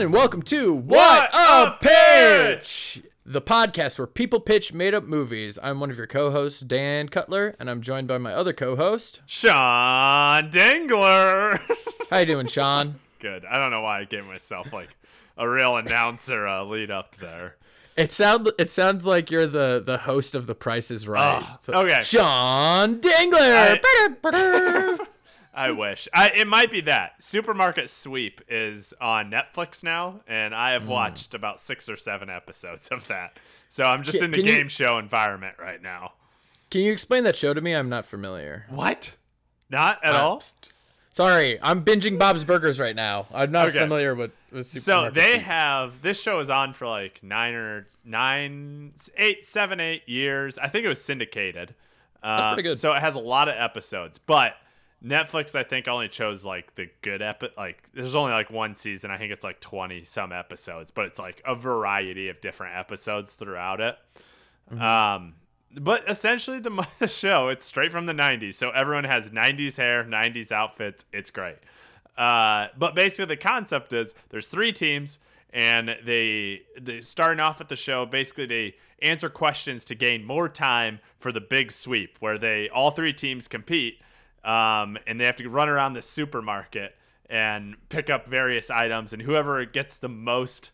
everyone, and welcome to What a Pitch! the podcast where people pitch made up movies. I'm one of your co hosts, Dann Cutler, and I'm joined by my other co host. Sean Dingler. How you doing, Sean? Good. I don't know why I gave myself like a real announcer uh, lead up there. It sound it sounds like you're the the host of The Price is Right. Oh, okay. Sean Dingler. I wish. I, it might be that. Supermarket Sweep is on Netflix now, and I have watched about six or seven episodes of that. So I'm just Can- in the can you- game show environment right now. Can you explain that show to me? I'm not familiar. What? Not at Uh, all? Sorry, I'm binging Bob's Burgers right now. I'm not Okay. familiar with, with So they Sweep. have this show is on for like nine or nine, eight, seven, eight years. I think it was syndicated. That's pretty good. So it has a lot of episodes, but Netflix I think only chose like the good epi- Like there's only like one season. I think it's like twenty some episodes, but it's like a variety of different episodes throughout it. Mm-hmm. Um, but essentially the, the show it's straight from the 90s so everyone has 90s hair 90s outfits it's great uh, but basically the concept is there's three teams and they they starting off at the show basically they answer questions to gain more time for the big sweep where they all three teams compete um, and they have to run around the supermarket and pick up various items and whoever gets the most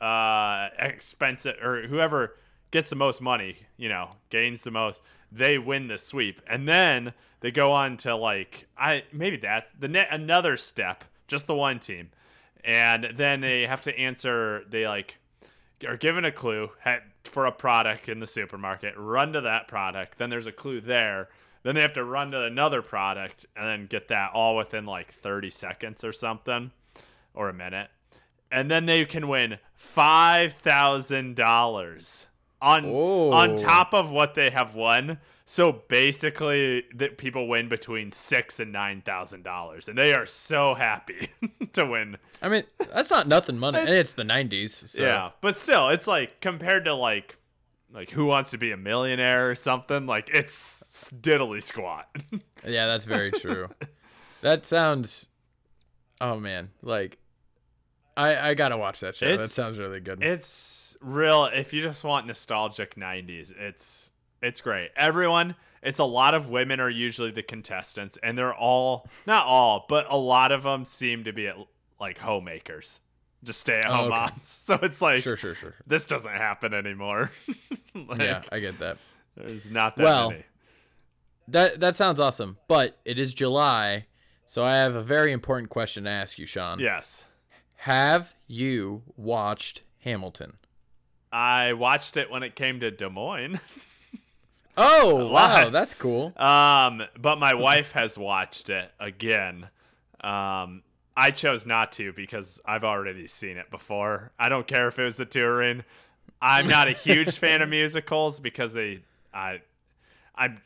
uh, expensive or whoever gets the most money, you know, gains the most, they win the sweep. And then they go on to like I maybe that the net another step, just the one team. And then they have to answer they like are given a clue for a product in the supermarket, run to that product, then there's a clue there. Then they have to run to another product and then get that all within like 30 seconds or something or a minute. And then they can win $5,000 on Oh. on top of what they have won. So basically, that people win between six and nine thousand dollars, and they are so happy to win. I mean, that's not nothing money, and it's the '90s. So. Yeah, but still, it's like compared to like like Who Wants to Be a Millionaire or something. Like it's diddly squat. Yeah, that's very true. that sounds. Oh man, like, I I gotta watch that show. that sounds really good. it's real. If you just want nostalgic '90s, it's it's great. Everyone. It's a lot of women are usually the contestants, and they're all not all, but a lot of them seem to be at, like homemakers, just stay at home Oh, okay. moms. So it's like sure, sure, sure. this doesn't happen anymore. like, yeah, I get that. there's not that Well, many. That that sounds awesome, but it is July, so I have a very important question to ask you, Sean. Yes, Have you watched Hamilton? I watched it when it came to Des Moines. Oh wow, that's cool. Um, but my wife has watched it again. Um, I chose not to because I've already seen it before. I don't care if it was the touring. I'm not a huge fan of musicals because they, I, I'm.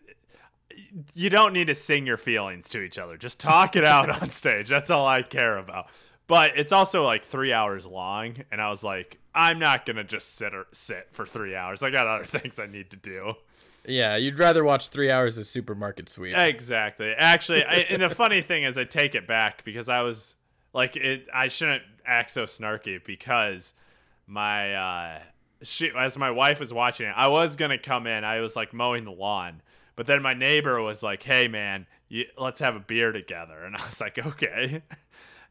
You don't need to sing your feelings to each other. Just talk it out on stage. That's all I care about. But it's also like three hours long, and I was like, I'm not gonna just sit or sit for three hours. I got other things I need to do. Yeah, you'd rather watch three hours of Supermarket Sweep. Exactly. Actually, I, and the funny thing is, I take it back because I was like, it. I shouldn't act so snarky because my uh, she as my wife was watching it, I was gonna come in. I was like mowing the lawn, but then my neighbor was like, "Hey, man, you, let's have a beer together," and I was like, "Okay."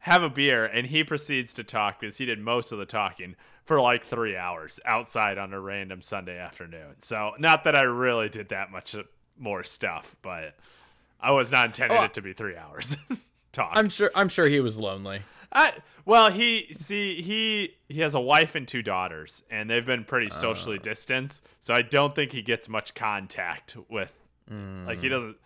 Have a beer, and he proceeds to talk because he did most of the talking for like three hours outside on a random Sunday afternoon. So, not that I really did that much more stuff, but I was not intending Oh, it to be three hours talk. I'm sure. I'm sure he was lonely. I, well, he see he he has a wife and two daughters, and they've been pretty socially distanced. So I don't think he gets much contact with, like he doesn't.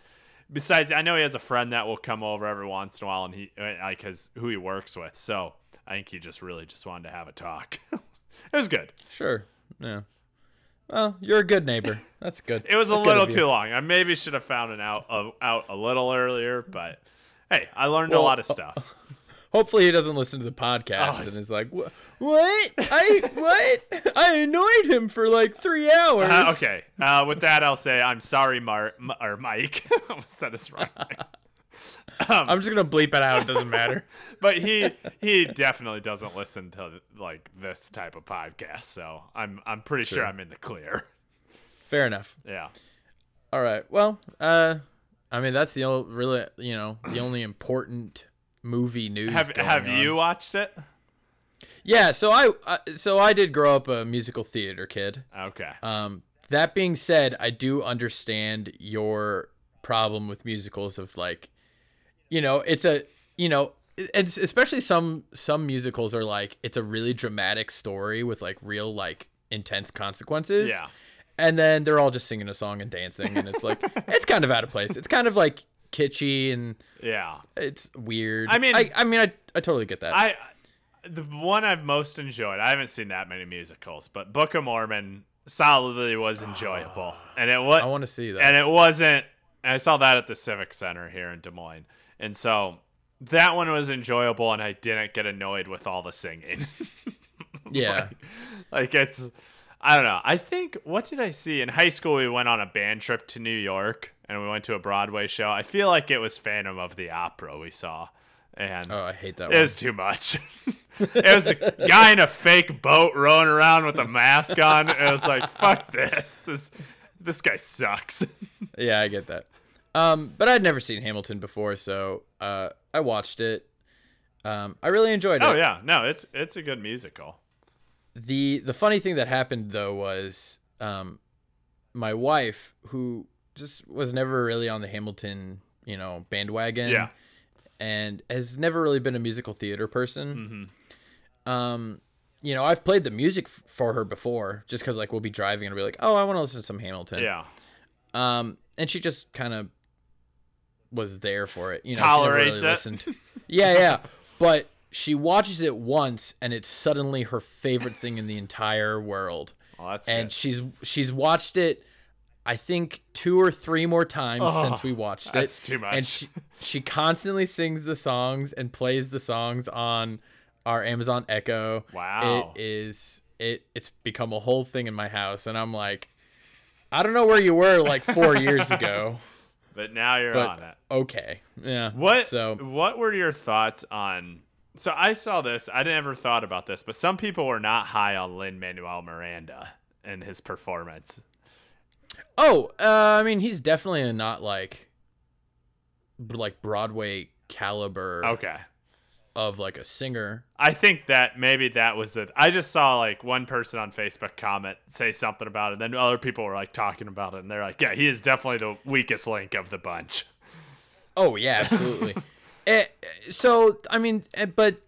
Besides, I know he has a friend that will come over every once in a while, and he like his who he works with. So I think he just really just wanted to have a talk. it was good. Sure. Yeah. Well, you're a good neighbor. That's good. It was a That's good little too long. I maybe should have found it out uh, out a little earlier, but hey, I learned a lot of stuff. Hopefully, he doesn't listen to the podcast Oh. and is like, "What? I what? I annoyed him for like three hours." Uh, okay. Uh, with that, I'll say I'm sorry, Mar- M- or Mike. I almost said this wrong. I'm just gonna bleep it out. It doesn't matter. but he he definitely doesn't listen to like this type of podcast, so I'm I'm pretty sure Sure. I'm in the clear. Fair enough. Yeah. All right. Well, uh, I mean that's the only really you know the only important movie news. Have have on. you watched it? Yeah. So I uh, so I did grow up a musical theater kid. Okay. Um, that being said, I do understand your problem with musicals of like, you know, it's a, you know, it's especially some some musicals are like it's a really dramatic story with like real like intense consequences. Yeah. And then they're all just singing a song and dancing and it's like it's kind of out of place. It's kind of like kitschy and Yeah. it's weird. I mean- I, I mean I, I totally get that. I the one I've most enjoyed. I haven't seen that many musicals, but Book of Mormon solidly was enjoyable, and it was I want to see that. and it wasn't. and I saw that at the Civic Center here in Des Moines, and so that one was enjoyable, and I didn't get annoyed with all the singing. yeah. like it's, I don't know. I think what did I see in high school? We went on a band trip to New York, and we went to a Broadway show. I feel like it was Phantom of the Opera we saw, and Oh, I hate that it one. was too much. it was a guy in a fake boat rowing around with a mask on. It was like, fuck this. This this guy sucks. Yeah, I get that. Um, but I'd never seen Hamilton before, so uh, I watched it. Um, I really enjoyed it. oh yeah, no, it's it's a good musical. The the funny thing that happened though was um, my wife, who just was never really on the Hamilton, you know, bandwagon, Yeah. and has never really been a musical theater person. Um, you know, I've played the music f- for her before, just because like we'll be driving and I'll be like, oh, I want to listen to some Hamilton. Yeah. Um, and she just kind of was there for it. You know, Tolerates really it. listened. Yeah, yeah. But she watches it once, and it's suddenly her favorite thing in the entire world. Well, that's And good. she's she's watched it, I think two or three more times Oh, since we watched that's it. too much. And she she constantly sings the songs and plays the songs on our Amazon Echo. Wow. It is it it's become a whole thing in my house, and I'm like. I don't know where you were like four years ago. But now you're but- on it. Okay. Yeah. What So what were your thoughts on so I saw this, I never thought about this, but some people were not high on Lin Manuel Miranda and his performance. oh, uh, I mean, he's definitely not like, like Broadway caliber Okay. of like a singer. I think that maybe that was it. I just saw like one person on Facebook comment say something about it, and then other people were like talking about it, and they're like, "Yeah, he is definitely the weakest link of the bunch." Oh yeah, absolutely. Eh, so I mean, eh, but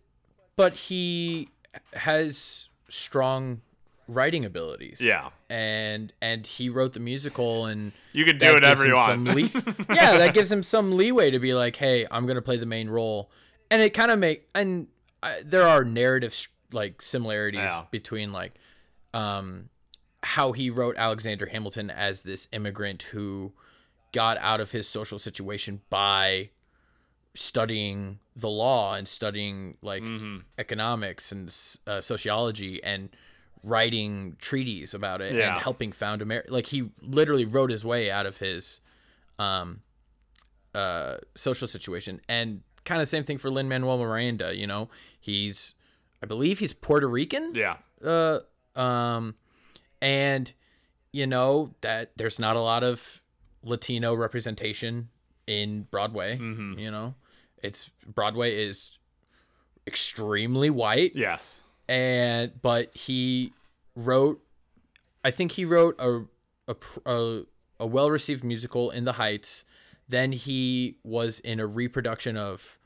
but he has strong writing abilities. Yeah, And and he wrote the musical and you can do whatever you want. le- yeah, that gives him some leeway to be like, "Hey, I'm gonna play the main role," and it kind of make and I, there are narrative like similarities Yeah. between like um how he wrote Alexander Hamilton as this immigrant who got out of his social situation by studying the law and studying like Mm-hmm. economics and uh, sociology and writing treaties about it Yeah. and helping found America. Like he literally wrote his way out of his um, uh, social situation. And kind of same thing for Lin Manuel Miranda. You know, he's I believe he's Puerto Rican. yeah, Uh, um, and you know that there's not a lot of Latino representation in Broadway. Mm-hmm. You know, it's Broadway is extremely white, yes, and but he wrote, I think he wrote a a a, a well received musical in the Heights. Then he was in a reproduction of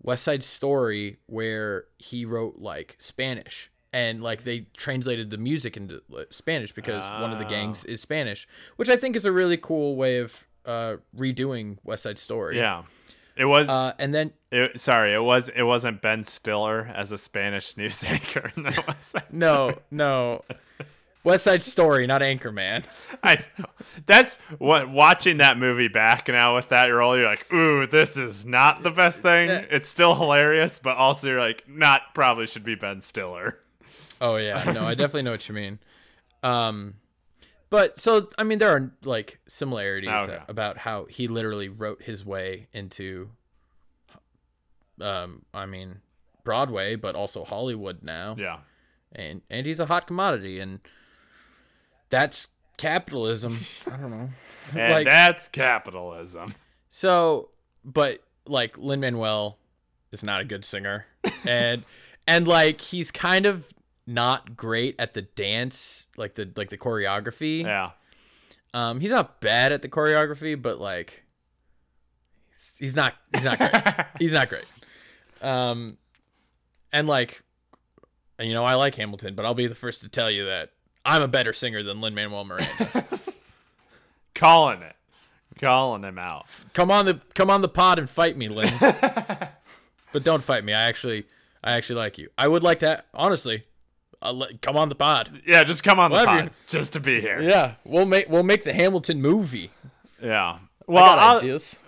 West Side Story where he wrote like Spanish and like they translated the music into Spanish because one of the Oh. gangs is Spanish, which I think is a really cool way of uh, redoing West Side Story. yeah. It was. Uh, and then it, sorry, it was. It wasn't Ben Stiller as a Spanish news anchor. in the West Side no, no, West Side Story, not Anchorman. I know. That's what watching that movie back now with that role, you're like, ooh, this is not the best thing. It's still hilarious, but also you're like, not probably should be Ben Stiller. Oh yeah, no, I definitely know what you mean. Um, but so I mean, there are like similarities Okay. about how he literally wrote his way into um, I mean, Broadway, but also Hollywood now. Yeah. And and he's a hot commodity, and that's capitalism. I don't know. And Like- that's capitalism. So, but like Lin Manuel is not a good singer, and and like he's kind of not great at the dance, like the like the choreography. Yeah. Um, he's not bad at the choreography, but like he's, not he's not great. he's not great. Um, and like, you know, I like Hamilton, but I'll be the first to tell you that I'm a better singer than Lin Manuel Miranda. Calling it. Calling him out. come on the come on the pod and fight me, Lin. but don't fight me. I actually I actually like you. I would like to honestly. Let, come on the pod. Yeah, just come on the pod just to be here. Yeah, we'll make we'll make the Hamilton movie. Yeah. Well,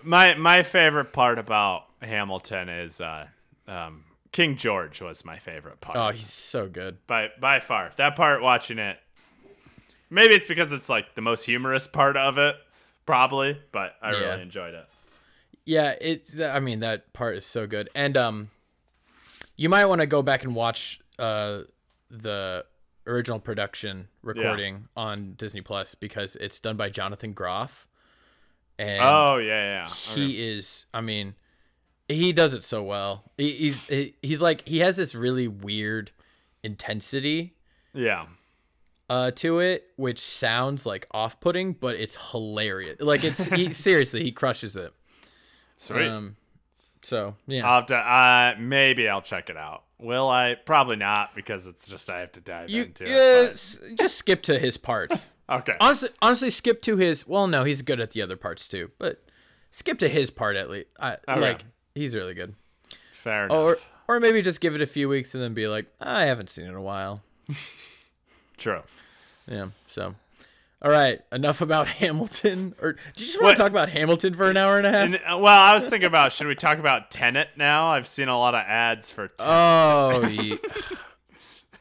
my my favorite part about Hamilton is uh, um, King George was my favorite part. Oh, he's so good. by by far. That part watching it. Maybe it's because it's like the most humorous part of it, probably, but I Yeah. really enjoyed it. Yeah, it's. I mean, that part is so good, and um, you might want to go back and watch uh the original production recording on Disney Plus because it's done by Jonathan Groff, and Oh yeah, yeah. Okay. he is. I mean, he does it so well. He, he's he, he's like he has this really weird intensity yeah. uh to it which sounds like off-putting but it's hilarious like it's he seriously he crushes it Sweet. um so yeah I'll have to. Uh, maybe I'll check it out. Will I? Probably not because it's just I have to dive you into yeah, it. Uh, just skip to his parts okay. honestly honestly skip to his well no he's good at the other parts too but skip to his part at least I, Okay. like he's really good Fair enough. or or maybe just give it a few weeks and then be like i haven't seen it in a while True. yeah so all right enough about hamilton or do you just want What- to talk about hamilton for an hour and a half And, uh, well, I was thinking about should we talk about Tenet now? I've seen a lot of ads for Tenet. Oh, ye-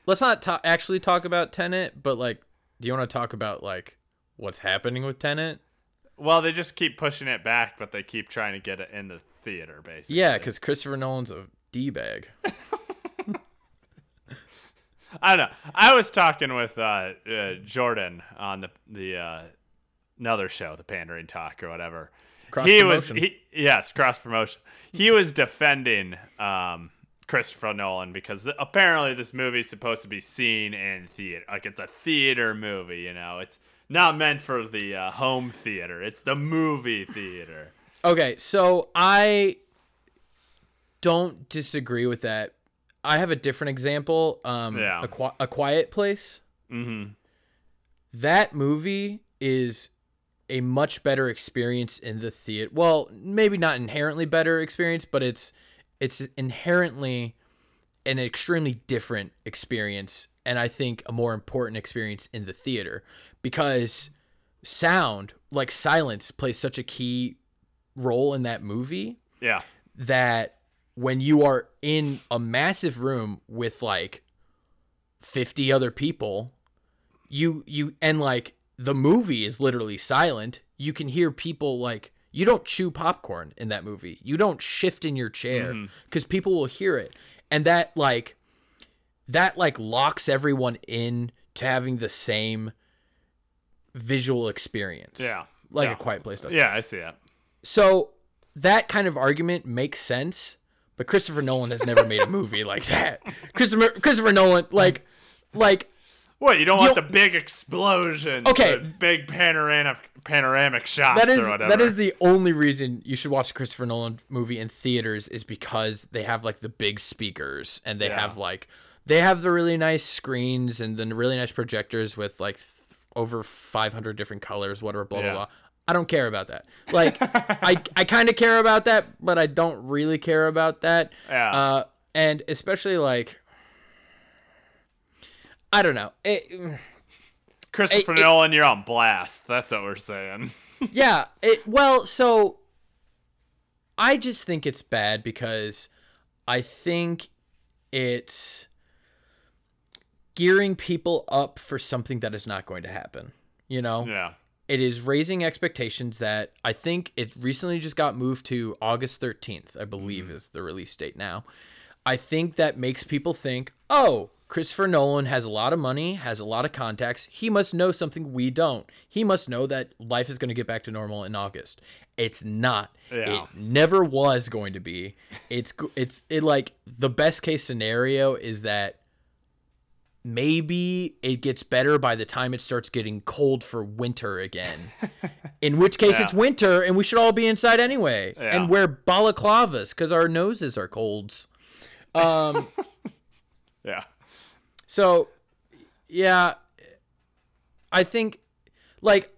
let's not ta- actually talk about Tenet, but like, do you want to talk about like what's happening with Tenet? well, they just keep pushing it back, but they keep trying to get it in the theater, basically. Yeah, because Christopher Nolan's a d bag. I don't know. I was talking with uh, uh, Jordan on the the uh, another show, the Pandering Talk or whatever. Cross he was he yes cross promotion. He was defending um, Christopher Nolan because th- apparently this movie is supposed to be seen in theater, like it's a theater movie. You know, it's not meant for the uh, home theater. It's the movie theater. Okay, so I don't disagree with that. I have a different example. Um, Yeah. a, a Quiet Place. Mm-hmm. That movie is a much better experience in the theater. Well, maybe not inherently better experience, but it's it's inherently an extremely different experience and I think a more important experience in the theater because sound, like silence plays such a key role in that movie Yeah. that when you are in a massive room with like 50 other people you you and like the movie is literally silent you can hear people like you don't chew popcorn in that movie you don't shift in your chair mm-hmm. because people will hear it and that like that like locks everyone in to having the same visual experience Yeah. like Yeah. a quiet place does Yeah, I see it. so that kind of argument makes sense, but Christopher Nolan has never made a movie like that. Christopher Christopher Nolan, like, like What you don't want You- the big explosion? Okay. big panoramic panoramic shots that is or whatever. that is the only reason you should watch a Christopher Nolan movie in theaters is because they have like the big speakers and they Yeah. have like they have the really nice screens and the really nice projectors with like th- over 500 different colors, whatever, blah Yeah. blah blah. I don't care about that. Like, I I kind of care about that, but I don't really care about that. Yeah. Uh, and especially like, I don't know. It, Christopher it- Nolan, you're on blast. That's what we're saying. yeah. It well, so I just think it's bad because I think it's gearing people up for something that is not going to happen. You know, Yeah. It is raising expectations that I think it recently just got moved to August 13th, I believe mm-hmm. is the release date now. I think that makes people think, oh, Christopher Nolan has a lot of money, has a lot of contacts. He must know something we don't. He must know that life is going to get back to normal in August. It's not. Yeah. It never was going to be. It's it's it like the best case scenario is that maybe it gets better by the time it starts getting cold for winter again. In which case Yeah. it's winter and we should all be inside anyway Yeah. and wear balaclavas cuz our noses are colds. Um Yeah. so, yeah, I think like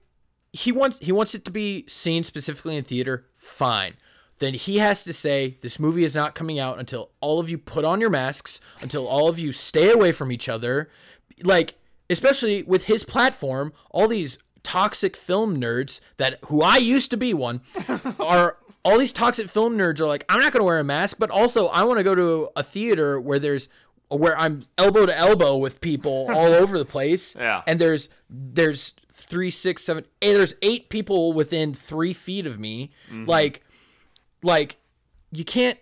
he wants he wants it to be seen specifically in theater. Fine. Then he has to say this movie is not coming out until all of you put on your masks, until all of you stay away from each other. Like especially with his platform, all these toxic film nerds that who I used to be one are all these toxic film nerds are like, I'm not gonna wear a mask, but also I want to go to a theater where there's where I'm elbow to elbow with people all over the place. Yeah. And there's there's three, six, seven, eight, there's eight people within three feet of me. Mm-hmm. Like like you can't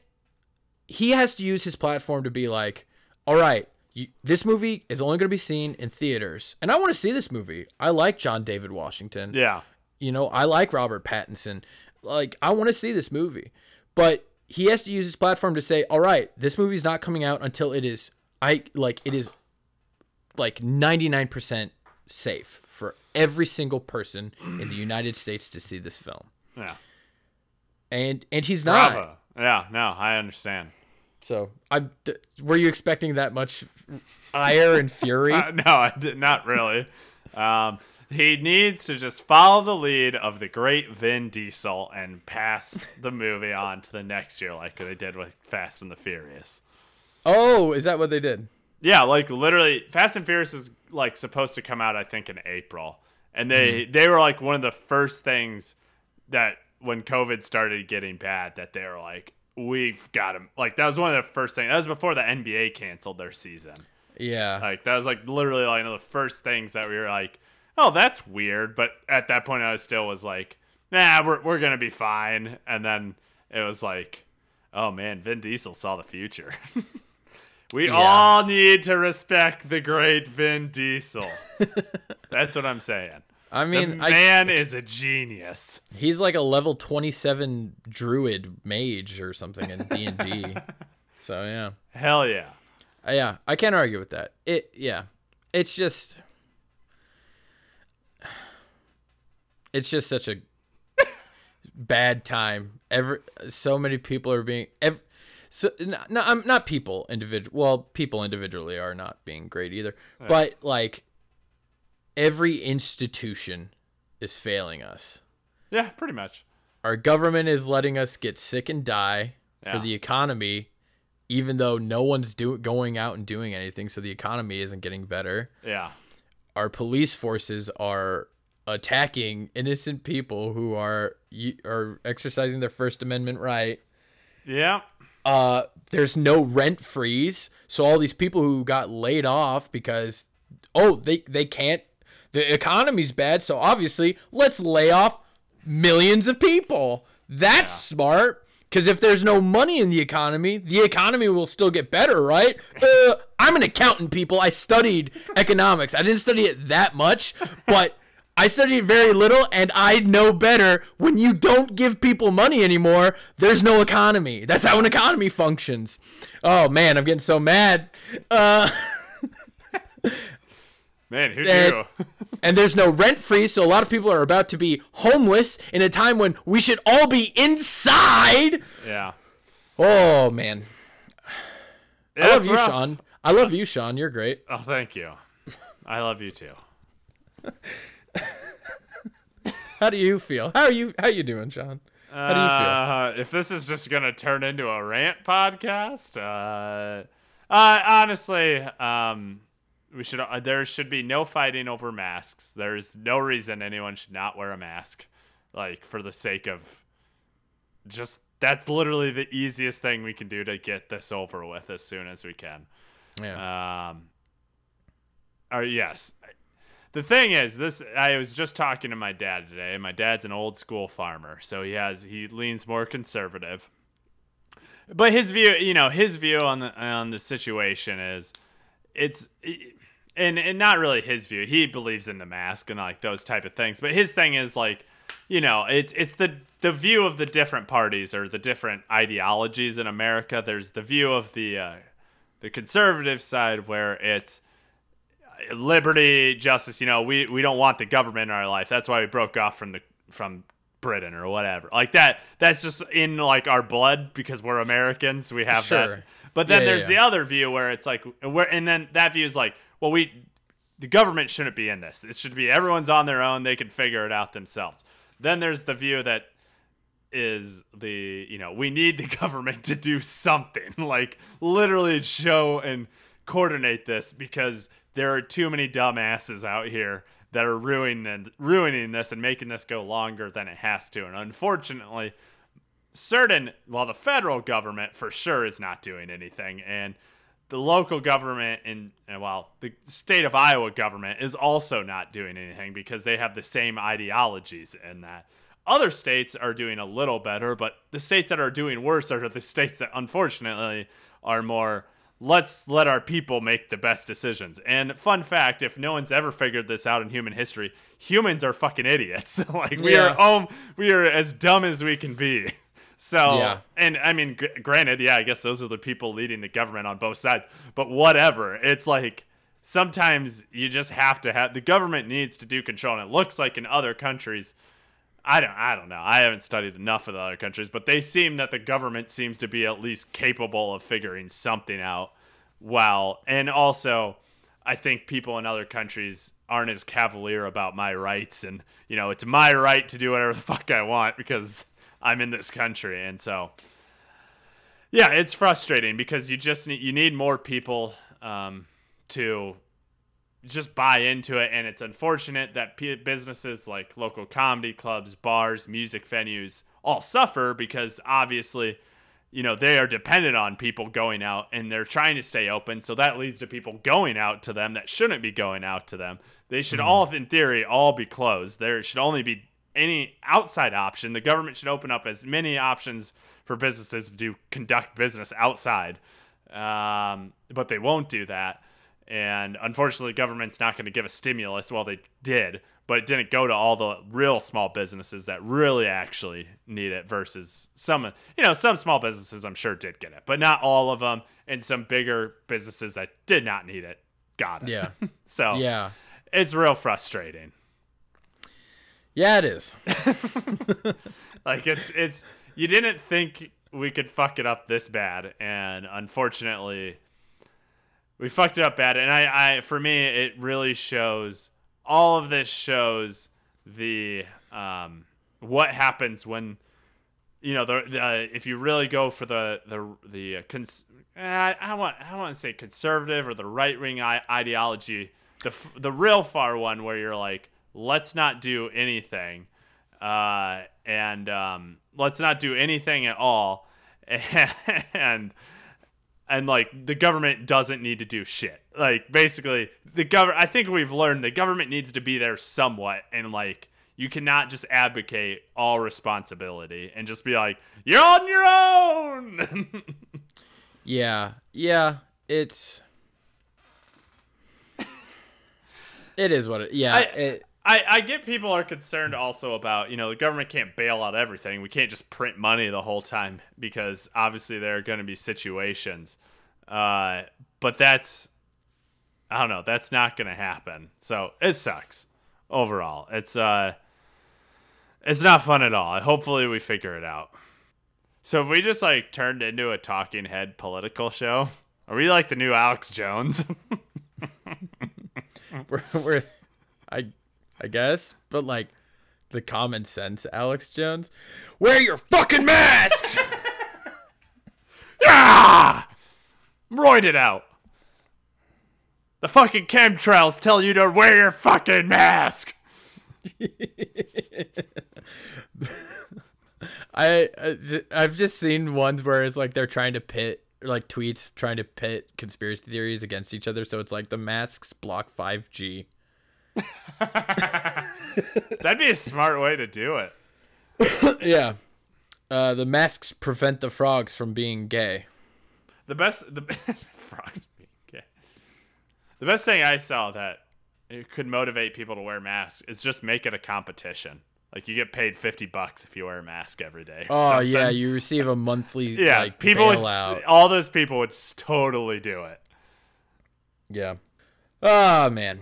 he has to use his platform to be like, all right, you, this movie is only going to be seen in theaters. And I want to see this movie. I like John David Washington. Yeah. You know, I like Robert Pattinson. Like, I want to see this movie. But he has to use his platform to say, all right, this movie's not coming out until it is, I like, it is like 99% safe for every single person in the United States to see this film. Yeah. And, and he's not. Bravo. Yeah. No, I understand. So, I d- were you expecting that much ire and fury? Uh, no, I did not really. Um, he needs to just follow the lead of the great Vin Diesel and pass the movie on to the next year, like they did with Fast and the Furious. oh, is that what they did? Yeah, like literally, Fast and Furious was like supposed to come out, I think, in April, and they Mm-hmm. they were like one of the first things that when COVID started getting bad, that they were like, we've got him. Like that was one of the first things. That was before the NBA canceled their season. Yeah. Like that was like literally like one of the first things that we were like, oh, that's weird. But at that point, I was still was like, nah, we're we're gonna be fine. And then it was like, oh man, Vin Diesel saw the future. we Yeah. all need to respect the great Vin Diesel. that's what I'm saying. I The mean, I, man is a genius. he's like a level 27 druid mage or something in D&D. so, yeah. Hell yeah. Uh, yeah, I can't argue with that. It yeah. It's just It's just such a bad time. Every so many people are being ev- so no, no I'm not people individual well people individually are not being great either. But like every institution is failing us. Yeah, pretty much. Our government is letting us get sick and die Yeah. for the economy, even though no one's do- going out and doing anything, so the economy isn't getting better. Yeah. Our police forces are attacking innocent people who are are exercising their First Amendment right. Yeah. Uh, there's no rent freeze, so all these people who got laid off because oh they they can't the economy's bad, so obviously let's lay off millions of people. That's smart. Because if there's no money in the economy, the economy will still get better, right? Uh, I'm an accountant, people. I studied economics. I didn't study it that much, but I studied very little, and I know better. When you don't give people money anymore, there's no economy. That's how an economy functions. Oh man, I'm getting so mad. Uh, Man, who And- knew? and there's no rent free, so a lot of people are about to be homeless in a time when we should all be inside. yeah. Oh man, Yeah, I love you, rough. Sean. I love you, Sean. You're great. Oh, thank you. I love you too. How do you feel? How are you? How you doing, Sean? How do you feel? Uh, if this is just gonna turn into a rant podcast, uh, uh honestly, um, we should. Uh, there should be no fighting over masks. There's no reason anyone should not wear a mask, like for the sake of just. That's literally the easiest thing we can do to get this over with as soon as we can. Yeah. Um, or yes, the thing is, this I was just talking to my dad today. My dad's an old school farmer, so he has he leans more conservative. But his view, you know, his view on the on the situation is, it's, and and not really his view. He believes in the mask and like those type of things. But his thing is like, you know, it's it's the the view of the different parties or the different ideologies in America. There's the view of the uh, the conservative side where it's liberty, justice. You know, we we don't want the government in our life. That's why we broke off from the from Britain or whatever. Like that. That's just in like our blood because we're Americans. We have Sure. that. But then Yeah, there's yeah, the other view where it's like where and then that view is like, well, we the government shouldn't be in this. It should be everyone's on their own. They can figure it out themselves. Then there's the view that is the you know we need the government to do something like literally show and coordinate this because there are too many dumbasses out here that are ruining ruining this and making this go longer than it has to and unfortunately certain well the federal government for sure is not doing anything and the local government and, and well the state of iowa government is also not doing anything because they have the same ideologies in that. Other states are doing a little better but the states that are doing worse are the states that unfortunately are more let's let our people make the best decisions. And fun fact if no one's ever figured this out in human history humans are fucking idiots. Like we Yeah. are um we are as dumb as we can be so, Yeah. and I mean, gr- granted, yeah, I guess those are the people leading the government on both sides, but whatever. It's like sometimes you just have to have the government needs to do control, and it looks like in other countries. I don't, I don't know. I haven't studied enough of the other countries, but they seem that the government seems to be at least capable of figuring something out. Well, and also, I think people in other countries aren't as cavalier about my rights, and you know, it's my right to do whatever the fuck I want because I'm in this country, and so yeah, it's frustrating because you just need you need more people um, to just buy into it, and it's unfortunate that p- businesses like local comedy clubs, bars, music venues all suffer because obviously, you know, they are dependent on people going out and they're trying to stay open, so that leads to people going out to them that shouldn't be going out to them. They should all, in theory, all be closed. There should only be any outside option. The government should open up as many options for businesses to do, conduct business outside, um, but they won't do that. And unfortunately, government's not going to give a stimulus. Well, they did, but it didn't go to all the real small businesses that really actually need it. Versus some, you know, some small businesses I'm sure did get it, but not all of them. And some bigger businesses that did not need it got it. Yeah. So Yeah. it's real frustrating. Yeah, it is. Like it's it's you didn't think we could fuck it up this bad, and unfortunately, we fucked it up bad. And I, I for me, it really shows. All of this shows the um what happens when you know the, the if you really go for the the the uh, cons- I, I want I want to say conservative or the right wing I- ideology the f- the real far one where you're like let's not do anything uh and um let's not do anything at all and and like the government doesn't need to do shit like basically the government i think we've learned the government needs to be there somewhat and like you cannot just advocate all responsibility and just be like you're on your own Yeah. Yeah. It's. It is what it. Yeah. I- it, I, I get people are concerned also about, you know, the government can't bail out everything. We can't just print money the whole time because obviously there are going to be situations. Uh, but that's, I don't know, that's not going to happen. So it sucks overall. It's, uh, it's not fun at all. Hopefully we figure it out. So if we just like turned into a talking head political show, are we like the new Alex Jones? we're, we're I I guess, but like the common sense Alex Jones. Wear your fucking masks. Ah! Roided out. The fucking chemtrails tell you to wear your fucking mask. I I've just seen ones where it's like they're trying to pit like tweets trying to pit conspiracy theories against each other. So it's like the masks block 5G. That'd be a smart way to do it. yeah. Uh, the masks prevent the frogs from being gay. The best the frogs being gay. The best thing I saw that it could motivate people to wear masks is just make it a competition. Like you get paid fifty bucks if you wear a mask every day. Oh something. yeah, you receive a monthly yeah. like people would all those people would totally do it. Yeah. Oh man.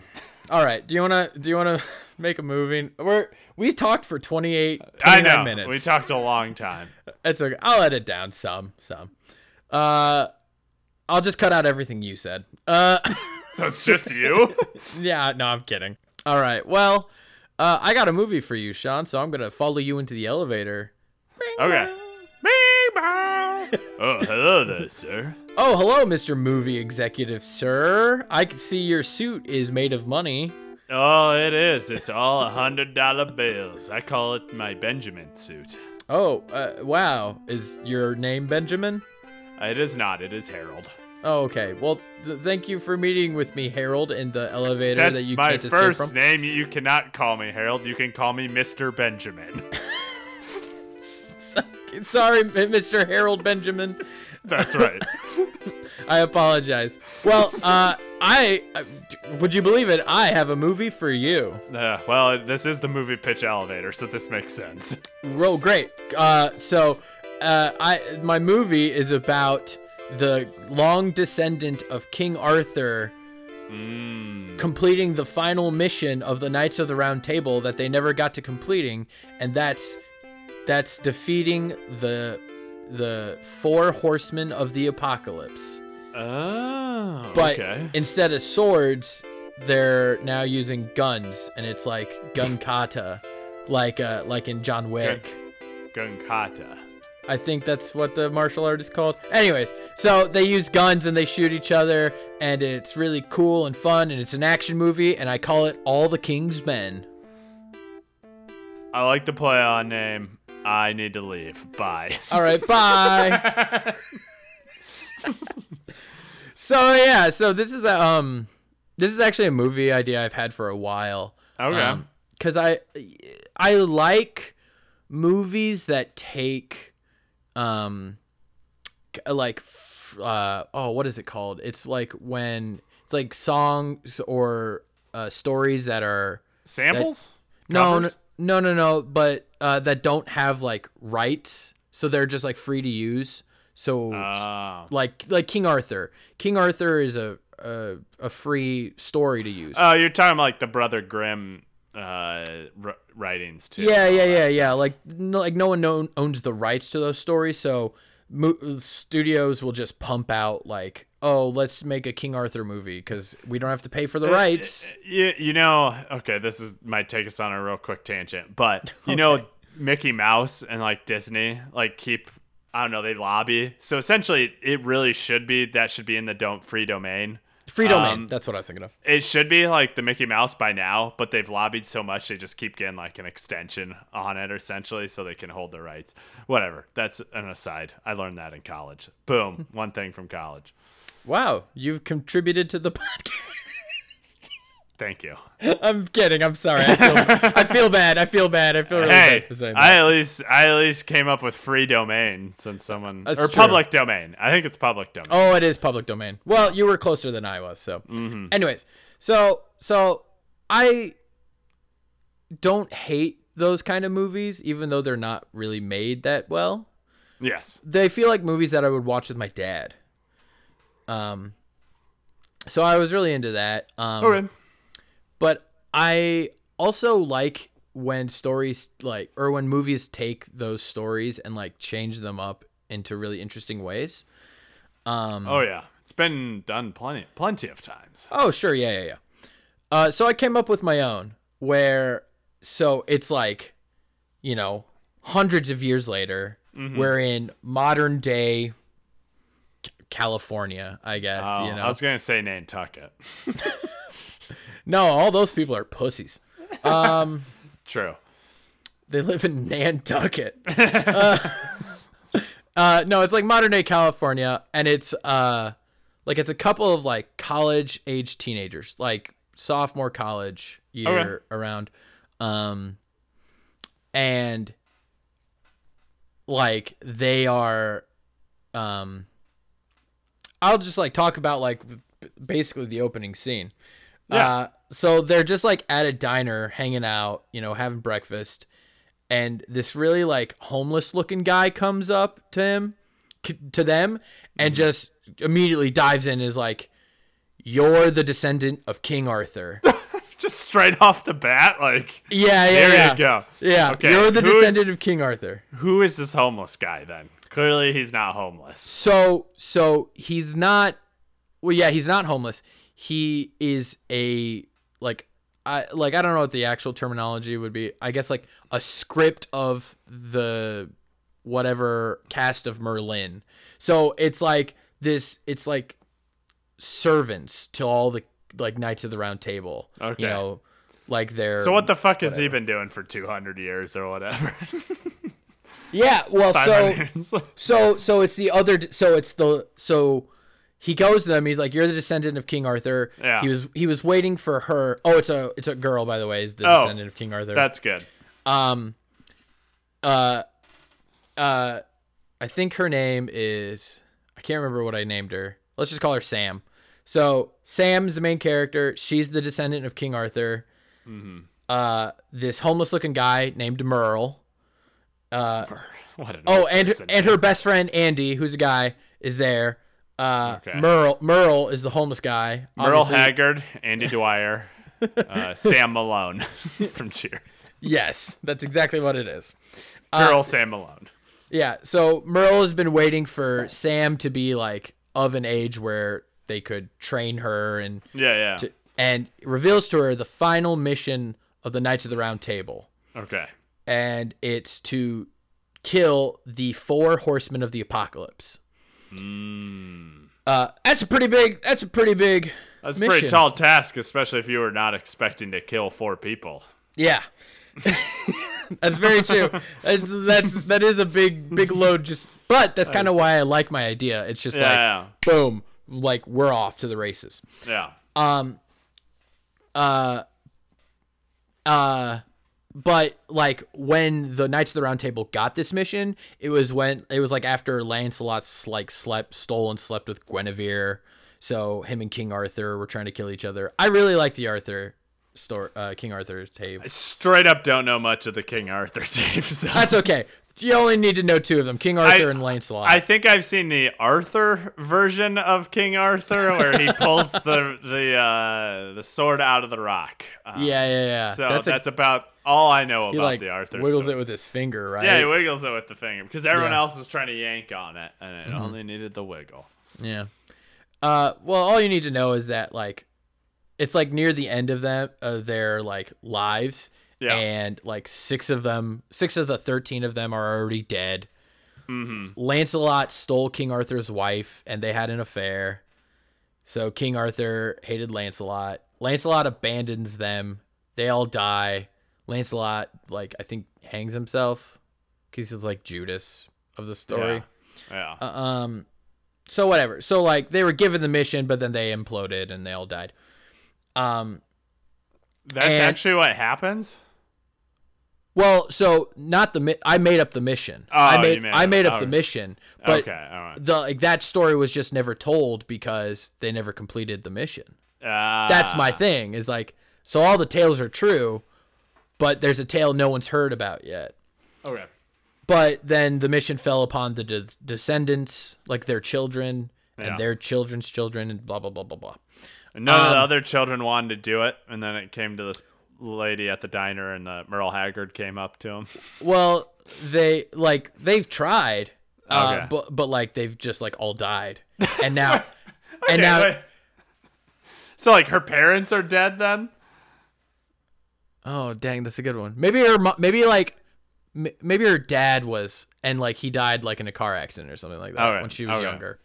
All right. Do you wanna do you wanna make a movie? We're we talked for 28, I know. minutes. We talked a long time. It's okay. I'll edit down some some. Uh, I'll just cut out everything you said. Uh, So it's just you. yeah. No, I'm kidding. All right. Well, uh, I got a movie for you, Sean. So I'm gonna follow you into the elevator. okay. oh, hello there, sir. Oh, hello, Mr. Movie Executive, sir. I can see your suit is made of money. Oh, it is. It's all a hundred dollar bills. I call it my Benjamin suit. Oh, uh, wow. Is your name Benjamin? It is not. It is Harold. Oh, okay. Well, th- thank you for meeting with me, Harold, in the elevator that you my can't escape first name. You cannot call me Harold. You can call me Mr. Benjamin. Sorry, Mr. Harold Benjamin. That's right. I apologize. Well, uh, I would you believe it? I have a movie for you. Uh, well, this is the movie pitch elevator, so this makes sense. Oh, great. Uh, so, uh, I my movie is about the long descendant of King Arthur Mm. completing the final mission of the Knights of the Round Table that they never got to completing, and that's that's defeating the the four horsemen of the apocalypse. Oh, But okay. instead of swords, they're now using guns, and it's like gun kata, like uh, like in John Wick. Gunkata. I think that's what the martial art is called. Anyways, so they use guns and they shoot each other, and it's really cool and fun, and it's an action movie, and I call it All the King's Men. I like the play on name. I need to leave. Bye. All right, bye. so yeah, so this is a um, this is actually a movie idea I've had for a while. Okay. Because I I like movies that take um like uh oh what is it called? It's like when it's like songs or uh, stories that are Samples? no, no Covers? No no no but uh, that don't have like rights, so they're just like free to use. So Oh. like like King Arthur. King Arthur is a a, a free story to use. Oh, you're talking like the Brother Grimm uh, r- writings too. yeah, yeah, yeah, yeah. Like no, like no one know, owns the rights to those stories, so mo- studios will just pump out like, oh, let's make a King Arthur movie because we don't have to pay for the uh, uh, rights. You, you know, okay, this is might take us on a real quick tangent, but you know, Mickey Mouse and like Disney, like keep, I don't know, they lobby. So essentially, it really should be that should be in the don't free domain. Free domain. Um, that's what I was thinking of. It should be like the Mickey Mouse by now, but they've lobbied so much they just keep getting like an extension on it essentially so they can hold the rights. Whatever. That's an aside. I learned that in college. Boom. One thing from college. Wow, you've contributed to the podcast. Thank you. I'm kidding. I'm sorry. I feel, I feel bad. I feel bad. I feel really Hey, bad for saying I at least I at least came up with free domain since someone That's or true. public domain. I think it's public domain. Oh, it is public domain. Well, you were closer than I was, so. Mm-hmm. Anyways, so so I don't hate those kind of movies, even though they're not really made that well. Yes. They feel like movies that I would watch with my dad. Um, so I was really into that. Um, Okay. But I also like when stories like or when movies take those stories and like change them up into really interesting ways. Um, Oh yeah. It's been done plenty plenty of times. Oh, sure. Yeah, yeah, yeah. Uh, so I came up with my own where, so it's like, you know, hundreds of years later, Mm-hmm. we're in modern day California, I guess, Oh, you know. I was gonna say Nantucket. no, all those people are pussies. Um, True. they live in Nantucket. uh, uh, no, it's like modern day California, and it's uh, like it's a couple of like college age teenagers, like sophomore college year around. Um, and like they are, um, I'll just like talk about like basically the opening scene. Yeah. Uh, so they're just like at a diner hanging out, you know, having breakfast, and this really like homeless looking guy comes up to him, to them, and just immediately dives in and is like, "You're the descendant of King Arthur." Just straight off the bat, like yeah, yeah, there yeah. you go. Yeah, Okay, you're the who is- descendant of King Arthur. Who is this homeless guy then? Clearly, he's not homeless. So, so he's not. Well, yeah, he's not homeless. He is a like, I like I don't know what the actual terminology would be. I guess like a script of the whatever cast of Merlin. So it's like this. It's like servants to all the like Knights of the Round Table. Okay. You know, like they're. So what the fuck has he been doing for 200 years or whatever? Yeah. Well, so So so it's the other so it's the so he goes to them he's like you're the descendant of King Arthur. Yeah. He was he was waiting for her. Oh, it's a it's a girl by the way, is the Oh, descendant of King Arthur. That's good. um uh uh I think her name is I can't remember what I named her. Let's just call her Sam. So Sam's the main character. She's the descendant of King Arthur. Mm-hmm. Uh, this homeless looking guy named Merle. Uh, What an Oh, and and her best friend Andy, who's a guy, is there. Uh, Okay. Merle Merle is the homeless guy. Merle obviously. Haggard, Andy Dwyer, uh, Sam Malone from Cheers. Yes, that's exactly what it is. Girl Sam Malone. Yeah. So Merle has been waiting for Sam to be like of an age where they could train her and Yeah, yeah. to, and reveals to her the final mission of the Knights of the Round Table, okay. and it's to kill the four horsemen of the apocalypse. Mm. Uh, that's a pretty big. That's a pretty big. That's a pretty tall task, especially if you were not expecting to kill four people. Yeah. that's very true. That's that's that is a big big load just but that's kind of why I like my idea. It's just like Yeah, boom, like we're off to the races. yeah. Um uh uh but like when the Knights of the Round Table got this mission, it was when it was like after Lancelot's like slept stole and slept with Guinevere. So him and King Arthur were trying to kill each other. I really like the Arthur story uh King Arthur's tale. I straight up don't know much of the King Arthur tapes. That's okay. You only need to know two of them: King Arthur I- and Lancelot. I think I've seen the Arthur version of King Arthur where he pulls the the uh, the sword out of the rock. Uh, yeah, yeah, yeah. So that's, that's, a, about all I know about like the Arthur. wiggles story. it with his finger, right? Yeah, he wiggles it with the finger because everyone Yeah. else is trying to yank on it, and it Mm-hmm. only needed the wiggle. Yeah. Uh, well, all you need to know is that like, it's like near the end of them of their like lives, Yeah. and like six of them, six of the thirteen of them are already dead. Mm-hmm. Lancelot stole King Arthur's wife, and they had an affair. So King Arthur hated Lancelot. Lancelot abandons them. They all die. Lancelot, like I think, hangs himself because he's like Judas of the story. Yeah. Uh, um, so whatever. So like they were given the mission, but then they imploded and they all died. Um, That's and- actually what happens. Well, so not the mi- I made up the mission. Oh, I made made I made up the mission, but okay, all right. the like that story was just never told because they never completed the mission. Uh, That's my thing. Is like so all the tales are true, but there's a tale no one's heard about yet. Okay. But then the mission fell upon the de- descendants, like their children and Yeah. their children's children, and blah blah blah blah blah. And none of the Um, other children wanted to do it, and then it came to this lady at the diner, and uh, Merle Haggard came up to him. Well, they like they've tried, uh, Okay. but but like they've just like all died, and now and now wait. So like her parents are dead then? oh dang, that's a good one. Maybe her maybe like maybe her dad was and like he died like in a car accident or something like that Okay, when she was okay. younger.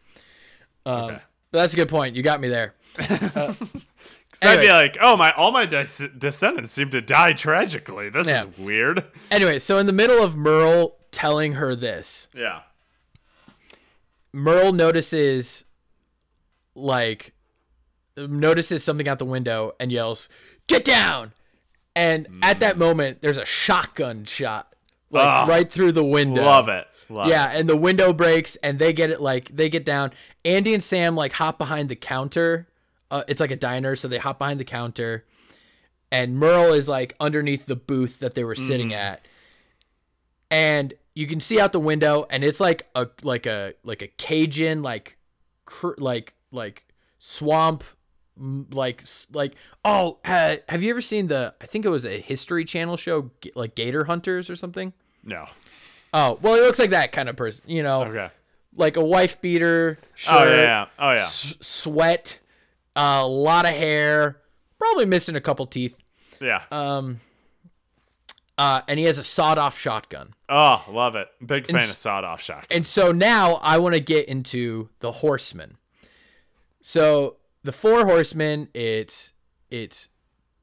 Um, Okay. but that's a good point. You got me there. Uh, 'Cause I'd be like, oh my, all my des- descendants seem to die tragically. This Yeah. is weird. anyway, so in the middle of Merle telling her this, Yeah. Merle notices like notices something out the window and yells, "Get down!" And at that moment, there's a shotgun shot, like Ah, right through the window. Love it. Love Yeah, it. and the window breaks, and they get it like they get down. Andy and Sam like hop behind the counter. Uh, it's like a diner, so they hop behind the counter, and Merle is like underneath the booth that they were sitting Mm. at, and you can see out the window, and it's like a like a like a Cajun like cr- like like swamp like like oh ha, have you ever seen the I think it was a History Channel show like Gator Hunters or something. No. Oh well, it looks like that kind of person, you know Okay. like a wife beater shirt, Oh yeah. yeah. Oh yeah. s- sweat, a lot of hair, probably missing a couple teeth. Yeah. Um, uh, and he has a sawed-off shotgun. oh, love it. Big fan And of sawed off shotgun. And so now I want to get into the horsemen. So the four horsemen, it's it's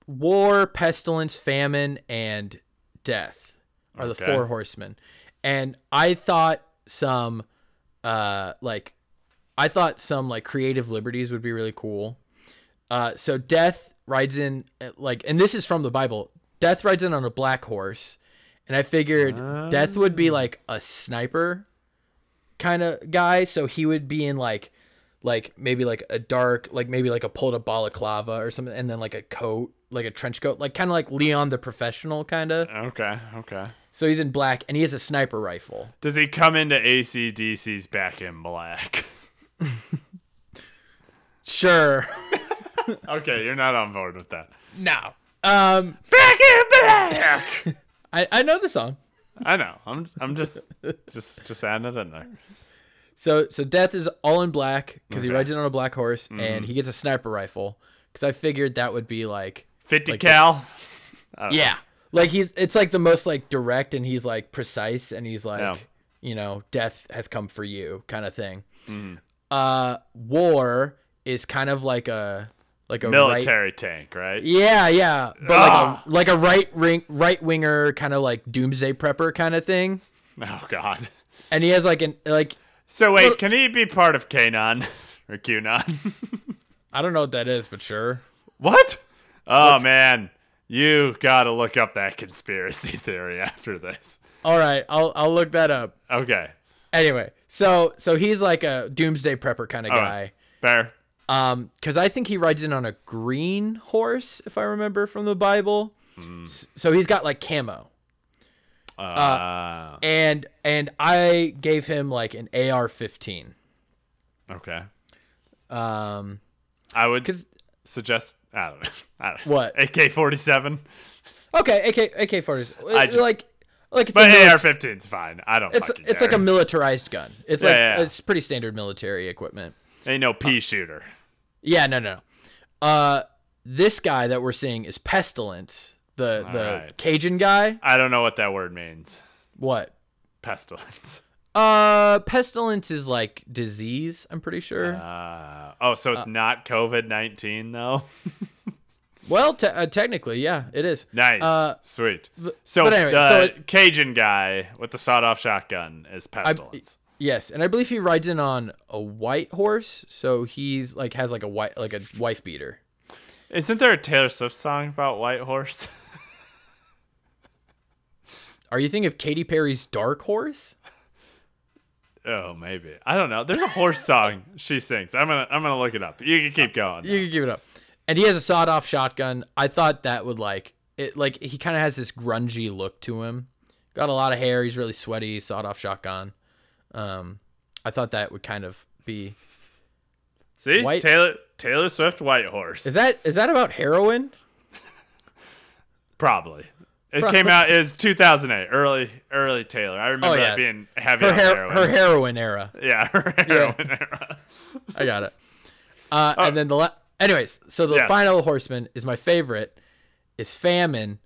war, pestilence, famine, and death are the Okay. four horsemen. And I thought some uh like I thought some like creative liberties would be really cool. Uh so death rides in uh, like and this is from the Bible. Death rides in on a black horse. And I figured death would be like a sniper kind of guy, so he would be in like like maybe like a dark like maybe like a pulled up balaclava or something and then like a coat, like a trench coat, like kind of like Leon the professional kind of. Okay. Okay. So he's in black and he has a sniper rifle. Does he come into ACDC's back in black? Sure. okay, you're not on board with that. no. Um Back in black. I I know the song. I know. I'm I'm just just just adding it in there. So so Death is all in black because he rides it on a black horse and he gets a sniper rifle because I figured that would be like 50 Like- cal. I don't know. yeah like he's it's like the most like direct and he's like precise and he's like Yeah. you know death has come for you kind of thing. Mm-hmm. Uh, war is kind of like a like a right Military tank, right? Yeah, yeah, but Ah. like a like a right ring right winger kind of like doomsday prepper kind of thing. Oh god. And he has like an like So wait, Well- can he be part of Kanon or QAnon? I don't know what that is, but sure. what? Oh man, you gotta look up that conspiracy theory after this. All right, I'll I'll look that up. Okay. Anyway, so so he's like a doomsday prepper kind of All guy. right. Fair. Um, because I think he rides in on a green horse, if I remember from the Bible. S- So he's got like camo, Uh. uh, and and I gave him like an AR-15. okay. Um, I would 'cause- suggest. I don't know. I don't know. What? AK forty seven. okay, AK AK 40s, I just- like like it's But mili- AR 15's fine. I don't it's it's like a militarized gun. It's Yeah, like yeah. it's pretty standard military equipment. Ain't no pea shooter. Yeah, no, no. Uh, this guy that we're seeing is Pestilence, the the right. Cajun guy. I don't know what that word means. What? Pestilence. Uh, pestilence is like disease. I'm pretty sure. Uh, oh, so it's not COVID nineteen though. well, te- uh, technically, yeah, it is. Nice, Uh, sweet. So, but anyway, the so it- Cajun guy with the sawed-off shotgun is pestilence. yes, and I believe he rides in on a white horse, so he's like has like a white like a wife beater. Isn't there a Taylor Swift song about White Horse? Are you thinking of Katy Perry's Dark Horse? oh, maybe. I don't know. There's a horse song she sings. I'm gonna I'm gonna look it up. You can keep going. You can give it up. And he has a sawed-off shotgun. I thought that would like it. Like he kind of has this grungy look to him. Got a lot of hair. He's really sweaty. Sawed-off shotgun. Um, I thought that would kind of be. See, White- Taylor Taylor Swift White Horse. Is that is that about heroin? Probably. It Pro- came out. Was 2008, early early Taylor. I remember Oh, yeah. that being heavy Her on hair, heroin. her heroin era. yeah, her heroin era. I got it. Uh, and then the la- anyways, so the Yes. final horseman is my favorite. Is famine.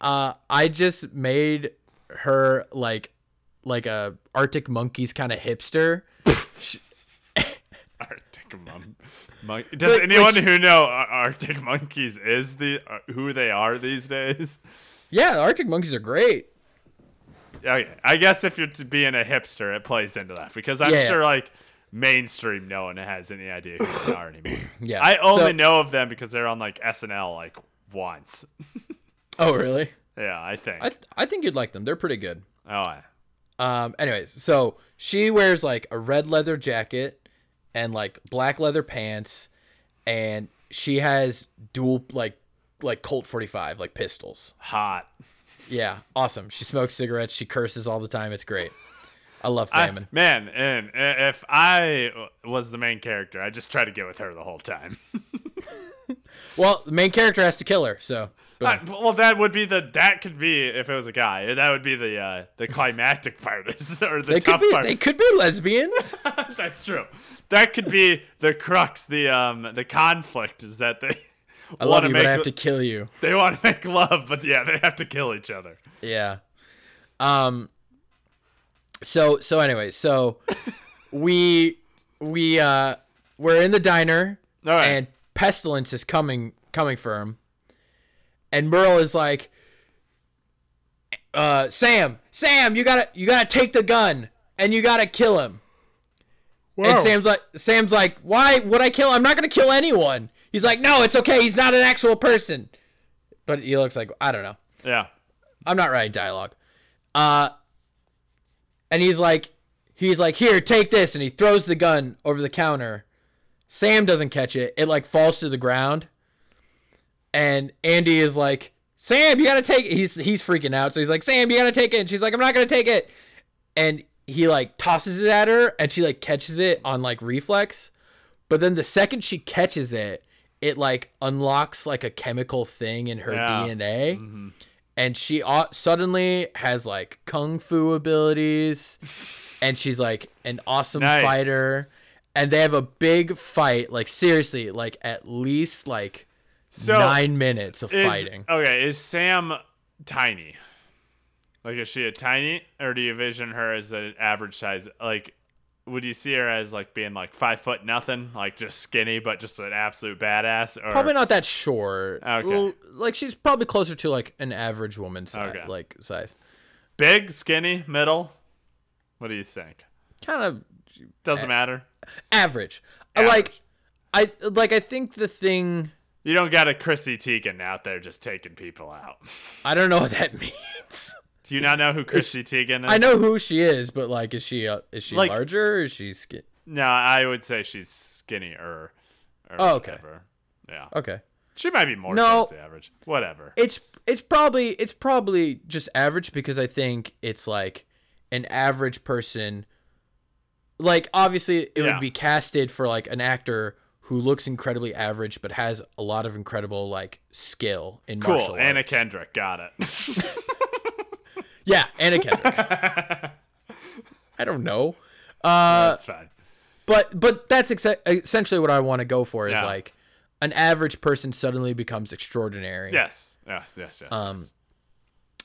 Uh, I just made her like like a Arctic monkeys kind of hipster. Arctic mon- mon- Does Like- anyone like- who know Arctic monkeys is the uh, who they are these days? Yeah, Arctic monkeys are great. Okay, I guess if you're to being a hipster, it plays into that because I'm yeah. sure like mainstream no one has any idea who they are anymore. Yeah. I only So- know of them because they're on like SNL like once. Oh, really? yeah, I think. I th- I think you'd like them. They're pretty good. oh, yeah. Um. Anyways, so she wears like a red leather jacket and like black leather pants, and she has dual like like Colt forty five like pistols. hot. Yeah, awesome. She smokes cigarettes. She curses all the time. It's great. I love I- Famine. man, and if I was the main character, I'd just try to get with her the whole time. well, the main character has to kill her. So. I- well, that would be the that could be if it was a guy. That would be the uh, the climactic part, is- or the they could tough be part. they could be lesbians. That's true. That could be the crux, the um, the conflict is that they I love you, to but I have to kill you. they want to make love, but yeah, they have to kill each other. Yeah. Um so so anyway, so we we uh we're in the diner right. and pestilence is coming coming for him. And Merle is like uh Sam, Sam, you got to you got to take the gun and you got to kill him. And Sam's like Sam's like, "Why would I kill? I'm not to kill anyone." He's like, "No, it's okay. He's not an actual person." But he looks like I don't know. yeah. I'm not writing dialogue. Uh and he's like he's like, "Here, take this." And he throws the gun over the counter. Sam doesn't catch it. It like falls to the ground. And Andy is like, "Sam, you got to take it." He's he's freaking out. So he's like, "Sam, you got to take it." And she's like, "I'm not to take it." And he like tosses it at her and she like catches it on like reflex. But then the second she catches it, it like unlocks like a chemical thing in her Yeah. DNA mm-hmm. And she suddenly has like kung fu abilities and she's like an awesome Nice. fighter and they have a big fight like seriously like at least like So, nine minutes of Is- fighting Okay, is Sam tiny? Like, is she a tiny, or do you vision her as an average size? Like, would you see her as like being like five foot nothing, like just skinny, but just an absolute badass? Or probably not that short Okay. Well, like she's probably closer to like an average woman's si- Okay. like size big, skinny, middle? What do you think? kind of Doesn't matter. average. Average. like i like i think the thing You don't got a Chrissy Teigen out there just taking people out. i don't know what that means Do you not know who Chrissy Teigen is? I know who she is, but like, is she uh, is she Like- larger or is she skin? No, I would say she's skinnier. Or Oh, okay. whatever. Yeah. Okay, She might be more No. towards average. Whatever. it's it's probably it's probably just average because I think it's like an average person. Like obviously, it Yeah. would be casted for like an actor who looks incredibly average but has a lot of incredible like skill in martial Cool. Anna. Kendrick. Got it. Yeah, Anna Kendrick. I don't know. Uh, That's fine. but but that's ex- essentially what I want to go for is Yeah. like an average person suddenly becomes extraordinary. Yes. Yes. Yes. Yes. Um, yes.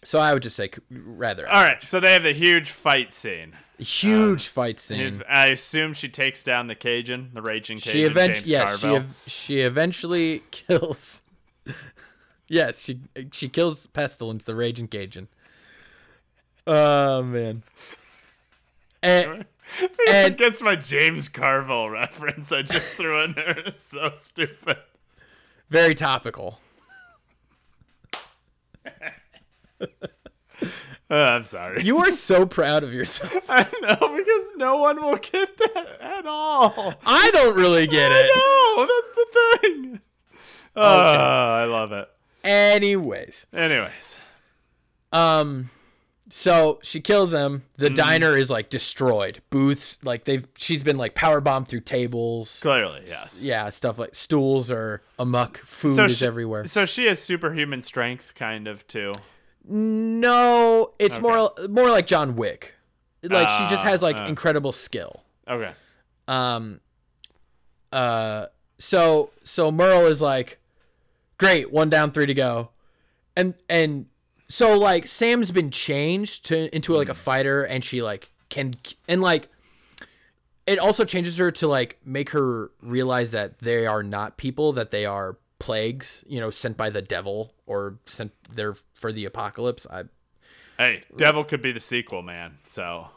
So I would just say rather All right. So they have the huge fight scene. huge fight scene. I assume she takes down the Cajun, the raging Cajun, she eventually yes, she ev- she eventually kills Yes, she she kills Pestilence, the raging Cajun. Oh man. And, and Gets my James Carville reference I just threw in there. It's so stupid. very topical. Uh, I'm sorry. You are so proud of yourself. I know because no one will get that at all. I don't really get it. I know that's the thing. Oh, I love it. Anyways, Anyways, um so she kills him. The Mm-hmm. diner is like destroyed. Booths like they've she's been like power bombed through tables. clearly yes. Yeah, stuff like stools are amuck. Food So is she- everywhere. So she has superhuman strength, kind of too. No, it's more more like John Wick. Like she just Ah, has like ah. incredible skill. Okay. Um uh so so Merle is like great, one down, three to go. And and so like Sam's been changed to into like a fighter and she like can and like it also changes her to like make her realize that they are not people that they are plagues, you know, sent by the devil or sent there for the apocalypse. I Hey, Devil could be the sequel, man. So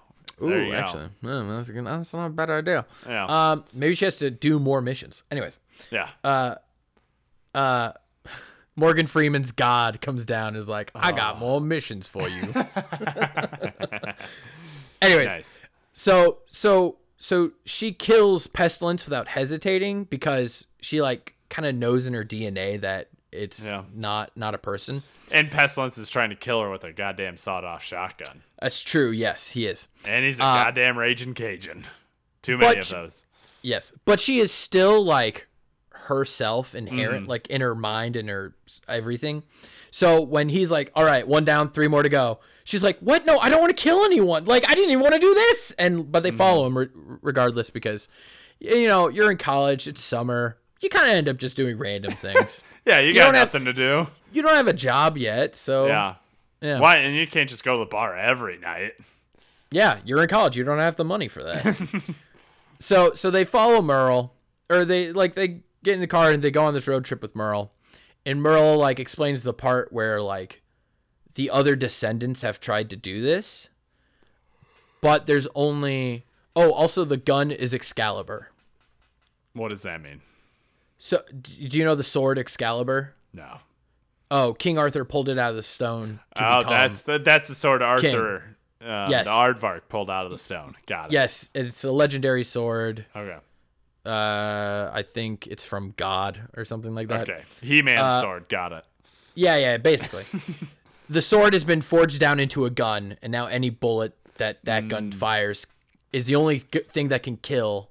Ooh, There you go. actually, that's, that's not a bad idea. Yeah. Um, maybe she has to do more missions. Anyways, yeah. Uh uh, Morgan Freeman's God comes down and is like, I got more missions for you. Anyways, nice. so so so she kills Pestilence without hesitating because she like kind of knows in her DNA that it's Yeah. not not a person. And Pestilence is trying to kill her with a goddamn sawed-off shotgun, That's true. Yes, he is. and he's a Uh, goddamn raging Cajun. Too many of those. Yes, but she is still like herself inherent, Mm-hmm. like in her mind and her everything. So when he's like, "All right, one down, three more to go," she's like, "What? No, I don't want to kill anyone. Like, I didn't even want to do this." And but they Mm-hmm. follow him re- regardless because, you know, you're in college. It's summer. You kind of end up just doing random things. Yeah, you got don't have- nothing to do. you don't have a job yet, so Yeah. yeah, Why? And you can't just go to the bar every night. Yeah, you're in college. You don't have the money for that. so so they follow Merle, or they like they get in the car and they go on this road trip with Merle, and Merle like explains the part where like the other descendants have tried to do this, but there's only oh also the gun is Excalibur. What does that mean? So do you know the sword Excalibur? No. Oh, King Arthur pulled it out of the stone. To Oh, that's the that's the sword Arthur, uh, Yes. the Aardvark pulled out of the stone. Got it. yes, it's a legendary sword. Okay. Uh, I think it's from God or something like that. Okay. He Man's Uh, sword. Got it. Yeah, yeah, basically. the sword has been forged down into a gun, and now any bullet that that gun fires is the only g- thing that can kill.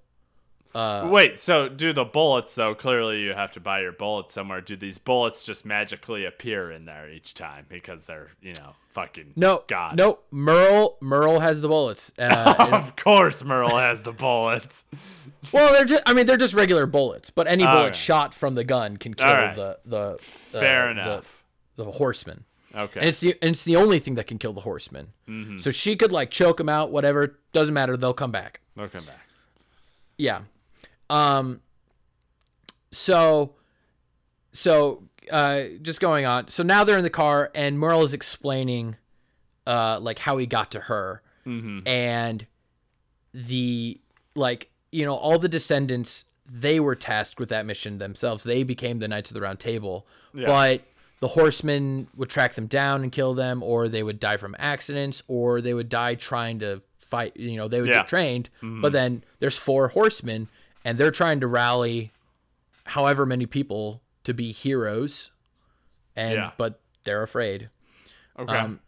Uh, Wait. So do the bullets though? Clearly, you have to buy your bullets somewhere. Do these bullets just magically appear in there each time because they're you know fucking no, God? no, Merle, Merle has the bullets. Uh, Of course, Merle has the bullets. well, they're just, I mean, they're just regular bullets, but any bullet Alright. shot from the gun can kill Alright. the the uh, Fair the- enough. the horseman. Okay. And it's the and it's the only thing that can kill the horseman. Mm-hmm. So she could like choke him out, whatever. Doesn't matter. They'll come back. They'll come back. Yeah. Um so so uh just going on. So now they're in the car and Merle is explaining uh like how he got to her. Mm-hmm. And the like you know all the descendants they were tasked with that mission themselves. They became the Knights of the Round Table. Yeah. But the horsemen would track them down and kill them or they would die from accidents or they would die trying to fight, you know, they would Yeah. get trained. But then there's four horsemen and they're trying to rally however many people to be heroes and Yeah. but they're afraid Okay. um,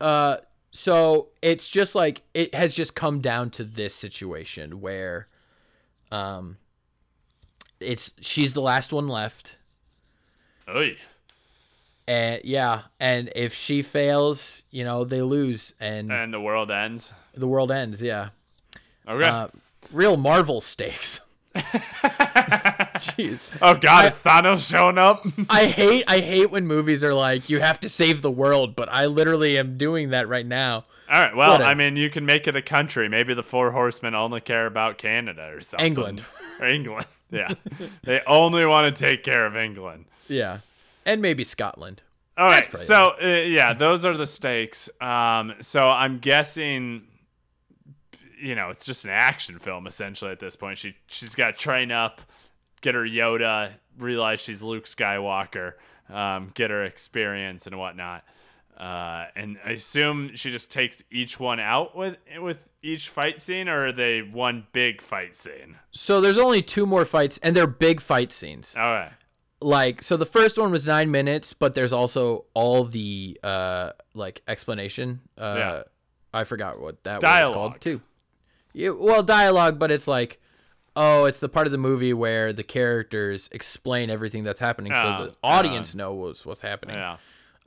uh so it's just like it has just come down to this situation where um it's she's the last one left Oy. and yeah and if she fails you know they lose and And the world ends. the world ends yeah Okay. uh real marvel stakes jeez oh God, is Thanos showing up? I hate I hate when movies are like you have to save the world, but I literally am doing that right now. All right. Well, Whatever. I mean, you can make it a country. Maybe the four horsemen only care about Canada or something. England. Or England. Yeah. they only want to take care of England. Yeah. And maybe Scotland. All right. So, uh, yeah, those are the stakes. Um, so I'm guessing, you know, it's just an action film essentially at this point. She she's got to train up, get her Yoda, realize she's Luke Skywalker, um, get her experience and whatnot. Uh, and I assume she just takes each one out with with each fight scene, or are they one big fight scene? So there's only two more fights and they're big fight scenes. All right. Like so the first one was 9 minutes, but there's also all the uh like explanation. Uh Yeah. I forgot what that was called too. Yeah, well, dialogue, but it's like oh, it's the part of the movie where the characters explain everything that's happening Oh, so the audience knows what's happening. Yeah.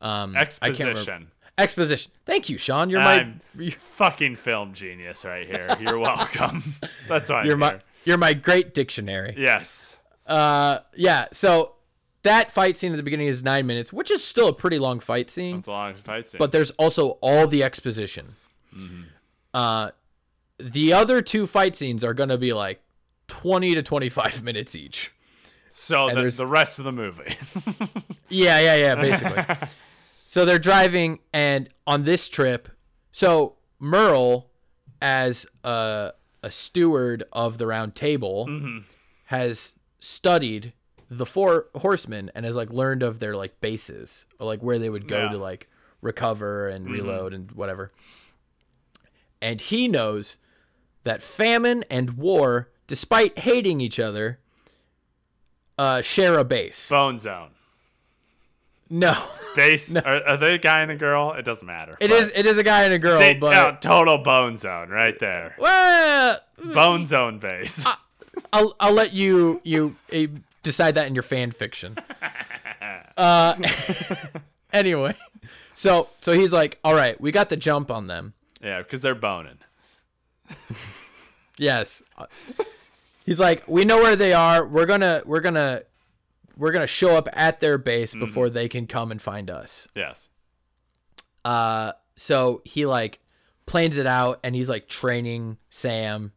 Um I can't remember- Exposition. Exposition. Thank you, Sean. You're my I'm fucking film genius right here. You're welcome. That's why you're I'm my here. you're my great dictionary. Yes. Uh, yeah. So that fight scene at the beginning is nine minutes, which is still a pretty long fight scene. It's a long fight scene. But there's also all the exposition. Mm-hmm. Uh, the other two fight scenes are gonna be like twenty to twenty-five minutes each. so the, there's- the rest of the movie. Yeah, yeah, yeah. Basically. so they're driving, and on this trip, so Merle as a a steward of the round table mm-hmm. has studied the four horsemen and has like learned of their like bases or like where they would go Yeah. to like recover and mm-hmm. reload and whatever. And he knows that famine and war, despite hating each other, uh, share a base. Bone Zone. No, Base. Are, are they a guy and a girl? It doesn't matter. It is. It is a guy and a girl, See, but no, total Bone Zone right there. well, Bone Zone base. I'll I'll let you you uh, decide that in your fan fiction. Uh, anyway, so so he's like, all right, we got the jump on them. yeah, because they're boning. Yes. He's like, we know where they are. We're gonna we're gonna we're gonna show up at their base before they can come and find us. Yes. Uh, so he like plans it out, and he's like training Sam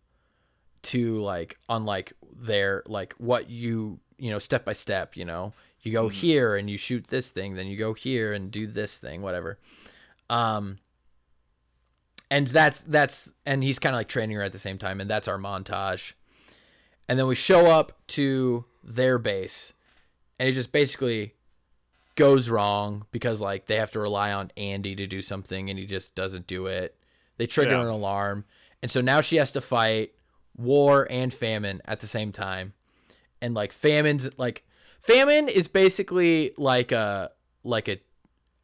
to like on like their like what you you know step by step. You know, you go here and you shoot this thing, then you go here and do this thing, whatever. Um, and that's that's and he's kind of like training her at the same time, and that's our montage. And then we show up to their base, and it just basically goes wrong because like they have to rely on Andy to do something and he just doesn't do it. They trigger Yeah. an alarm. And so now she has to fight war and famine at the same time. And like famine's like famine is basically like a like a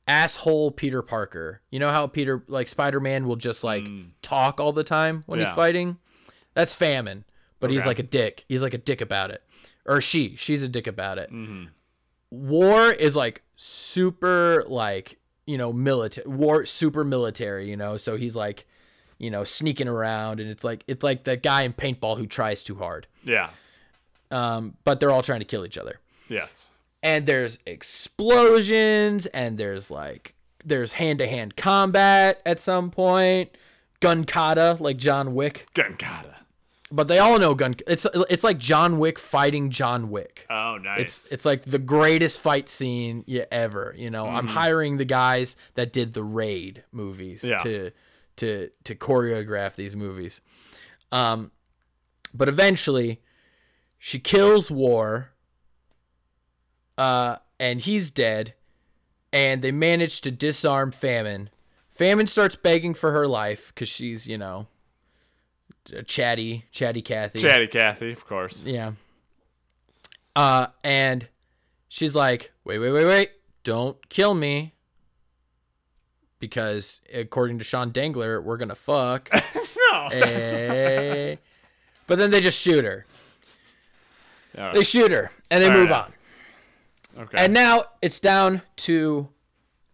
asshole Peter Parker. You know how Peter like Spider-Man will just like talk all the time when he's fighting? That's famine. But he's like a dick. He's like a dick about it. Or she, she's a dick about it Mm-hmm. war is like super like you know military war super military you know so he's like you know sneaking around and it's like it's like the guy in paintball who tries too hard Yeah. um but they're all trying to kill each other Yes. And there's explosions and there's like there's hand-to-hand combat at some point gun kata like john wick Gunkata. but they all know gun it's it's like john wick fighting john wick Oh, nice. It's it's like the greatest fight scene you ever. You know, I'm hiring the guys that did the Raid movies Yeah. to to to choreograph these movies. Um, but eventually, she kills War. Uh, and he's dead, and they manage to disarm Famine. Famine starts begging for her life because she's you know, chatty chatty Kathy. Chatty Cathy, of course. Yeah. Uh, and she's like, wait, wait, wait, wait, don't kill me. Because according to Sean Dangler, we're gonna fuck. no. Eh. but then they just shoot her. All They shoot her and they All move right. on. Okay. And now it's down to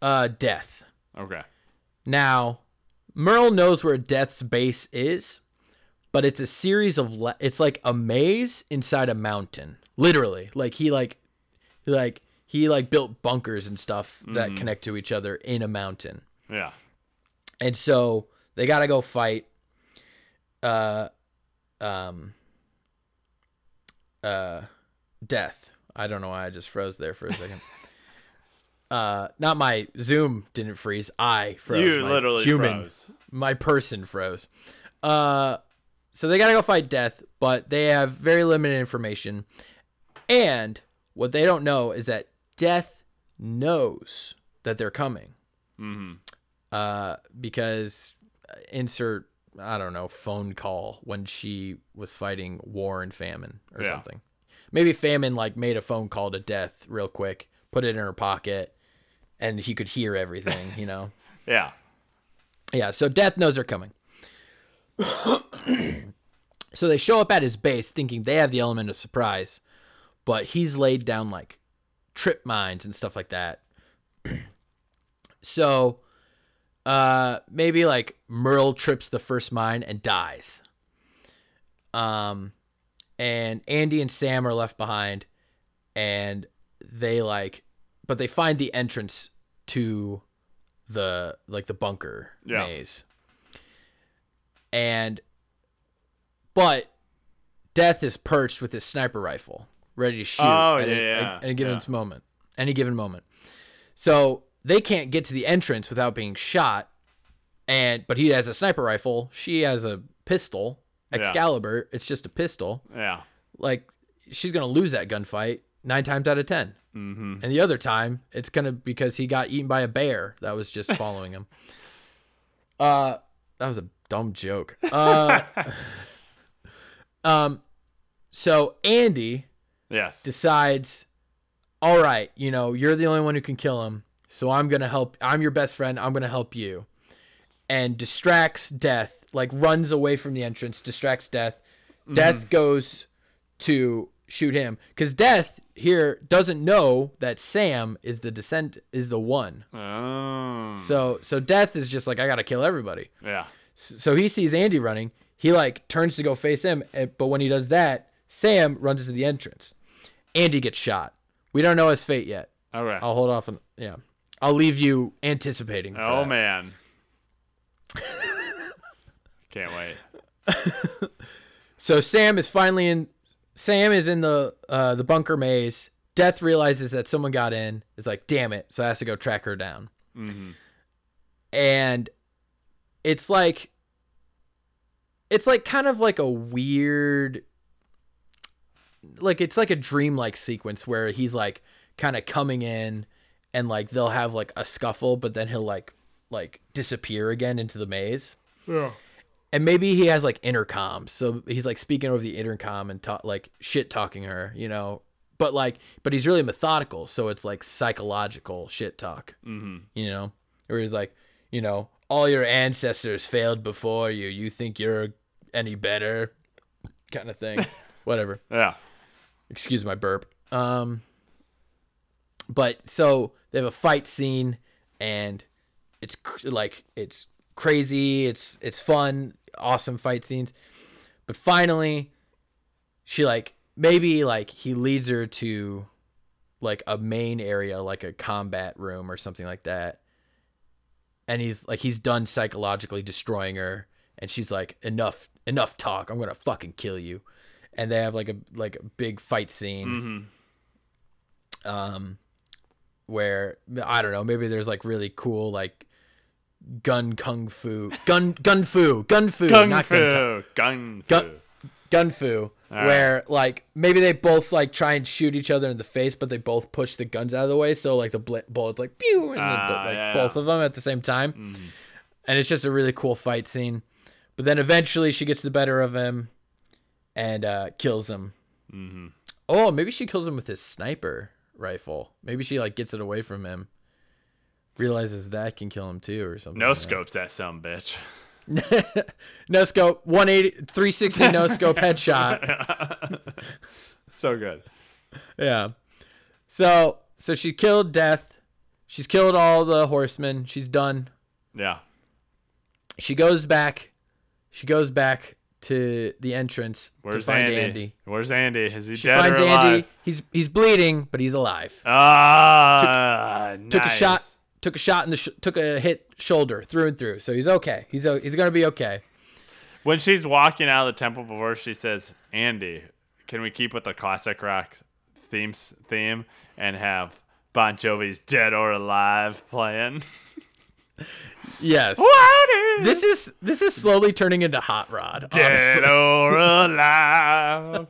uh, death. okay. Now, Merle knows where Death's base is, but it's a series of le- it's like a maze inside a mountain. Literally. Like he like he like he like built bunkers and stuff that connect to each other in a mountain. Yeah. And so they got to go fight uh um uh death. I don't know why I just froze there for a second. uh not my Zoom didn't freeze. I froze. you my literally human froze. my person froze. Uh, so they gotta go fight death, but they have very limited information. And what they don't know is that death knows that they're coming. Mm-hmm. Uh, because uh, insert I don't know phone call when she was fighting war and famine or Yeah. something. Maybe famine like made a phone call to death real quick, put it in her pocket, and he could hear everything. You know. Yeah. Yeah, so Death knows they're coming. so they show up at his base thinking they have the element of surprise, but he's laid down like trip mines and stuff like that. so uh maybe like Merle trips the first mine and dies. Um and Andy and Sam are left behind and they like but they find the entrance to the like the bunker Yeah. maze. And but Death is perched with his sniper rifle, ready to shoot Oh, at, yeah, a, yeah, at a given yeah. moment. Any given moment. So they can't get to the entrance without being shot. and but he has a sniper rifle. She has a pistol, Yeah. Excalibur. It's just a pistol. Yeah. Like she's gonna lose that gunfight nine times out of 10 Mm-hmm. and the other time it's gonna because he got eaten by a bear that was just following him. Uh, that was a dumb joke. Uh, um, so Andy Yes. decides, all right, you know, you're the only one who can kill him. So I'm going to help. I'm your best friend. I'm going to help you. And distracts Death, like runs away from the entrance, distracts Death. Death goes to shoot him because Death here doesn't know that Sam is the descent is the one. Oh. So so Death is just like I got to kill everybody. Yeah. So he sees Andy running. He like turns to go face him, eh, but when he does that, Sam runs into the entrance. Andy gets shot. We don't know his fate yet. All right. I'll hold off on yeah. I'll leave you anticipating. For oh that. man. Can't wait. So Sam is finally in. Sam is in the uh, the bunker maze. Death realizes that someone got in. Is like, damn it! So I has to go track her down. Mm-hmm. and it's like it's like kind of like a weird like it's like a dreamlike sequence where he's like kind of coming in and like they'll have like a scuffle but then he'll like like disappear again into the maze Yeah. And maybe he has like intercoms so he's like speaking over the intercom and talk like shit talking her you know but like but he's really methodical so it's like psychological shit talk Mm-hmm. you know, where he's like, you know, all your ancestors failed before you. You think you're any better, kind of thing. Whatever. Yeah. Excuse my burp. Um, but so they have a fight scene, and it's cr- like it's crazy. It's it's fun, awesome fight scenes. But finally, she like maybe like he leads her to like a main area, like a combat room or something like that. And he's like he's done psychologically destroying her, and she's like, enough, enough talk. I'm gonna fucking kill you. And they have like a like a big fight scene Mm-hmm. um where I don't know, maybe there's like really cool like gun kung fu gun gun fu gun fu Gung not gun fu. Gung fu. Gun- gun fu All where like maybe they both like try and shoot each other in the face but they both push the guns out of the way so like the bl- bullets like pew and Ah, the, like yeah, both yeah. of them at the same time Mhm. and it's just a really cool fight scene but then eventually she gets the better of him and uh kills him Mhm. Oh, maybe she kills him with his sniper rifle. Maybe she like gets it away from him. Realizes that can kill him too or something. No like scopes that some bitch. no scope. 180 360 no scope headshot. so good. Yeah. So so she killed death. She's killed all the horsemen. She's done. Yeah. She goes back. She goes back to the entrance Where's to find Andy? Andy. Where's Andy? Is he She dead finds or alive? Andy. He's he's bleeding, but he's alive. Ah, took a shot took a shot in the sh- took a hit shoulder through and through so he's okay he's o- he's gonna be okay When she's walking out of the temple before she says, "Andy, can we keep with the classic rock themes theme and have Bon Jovi's "Dead or Alive" playing?" yes this is this is slowly turning into hot rod dead honestly. or alive?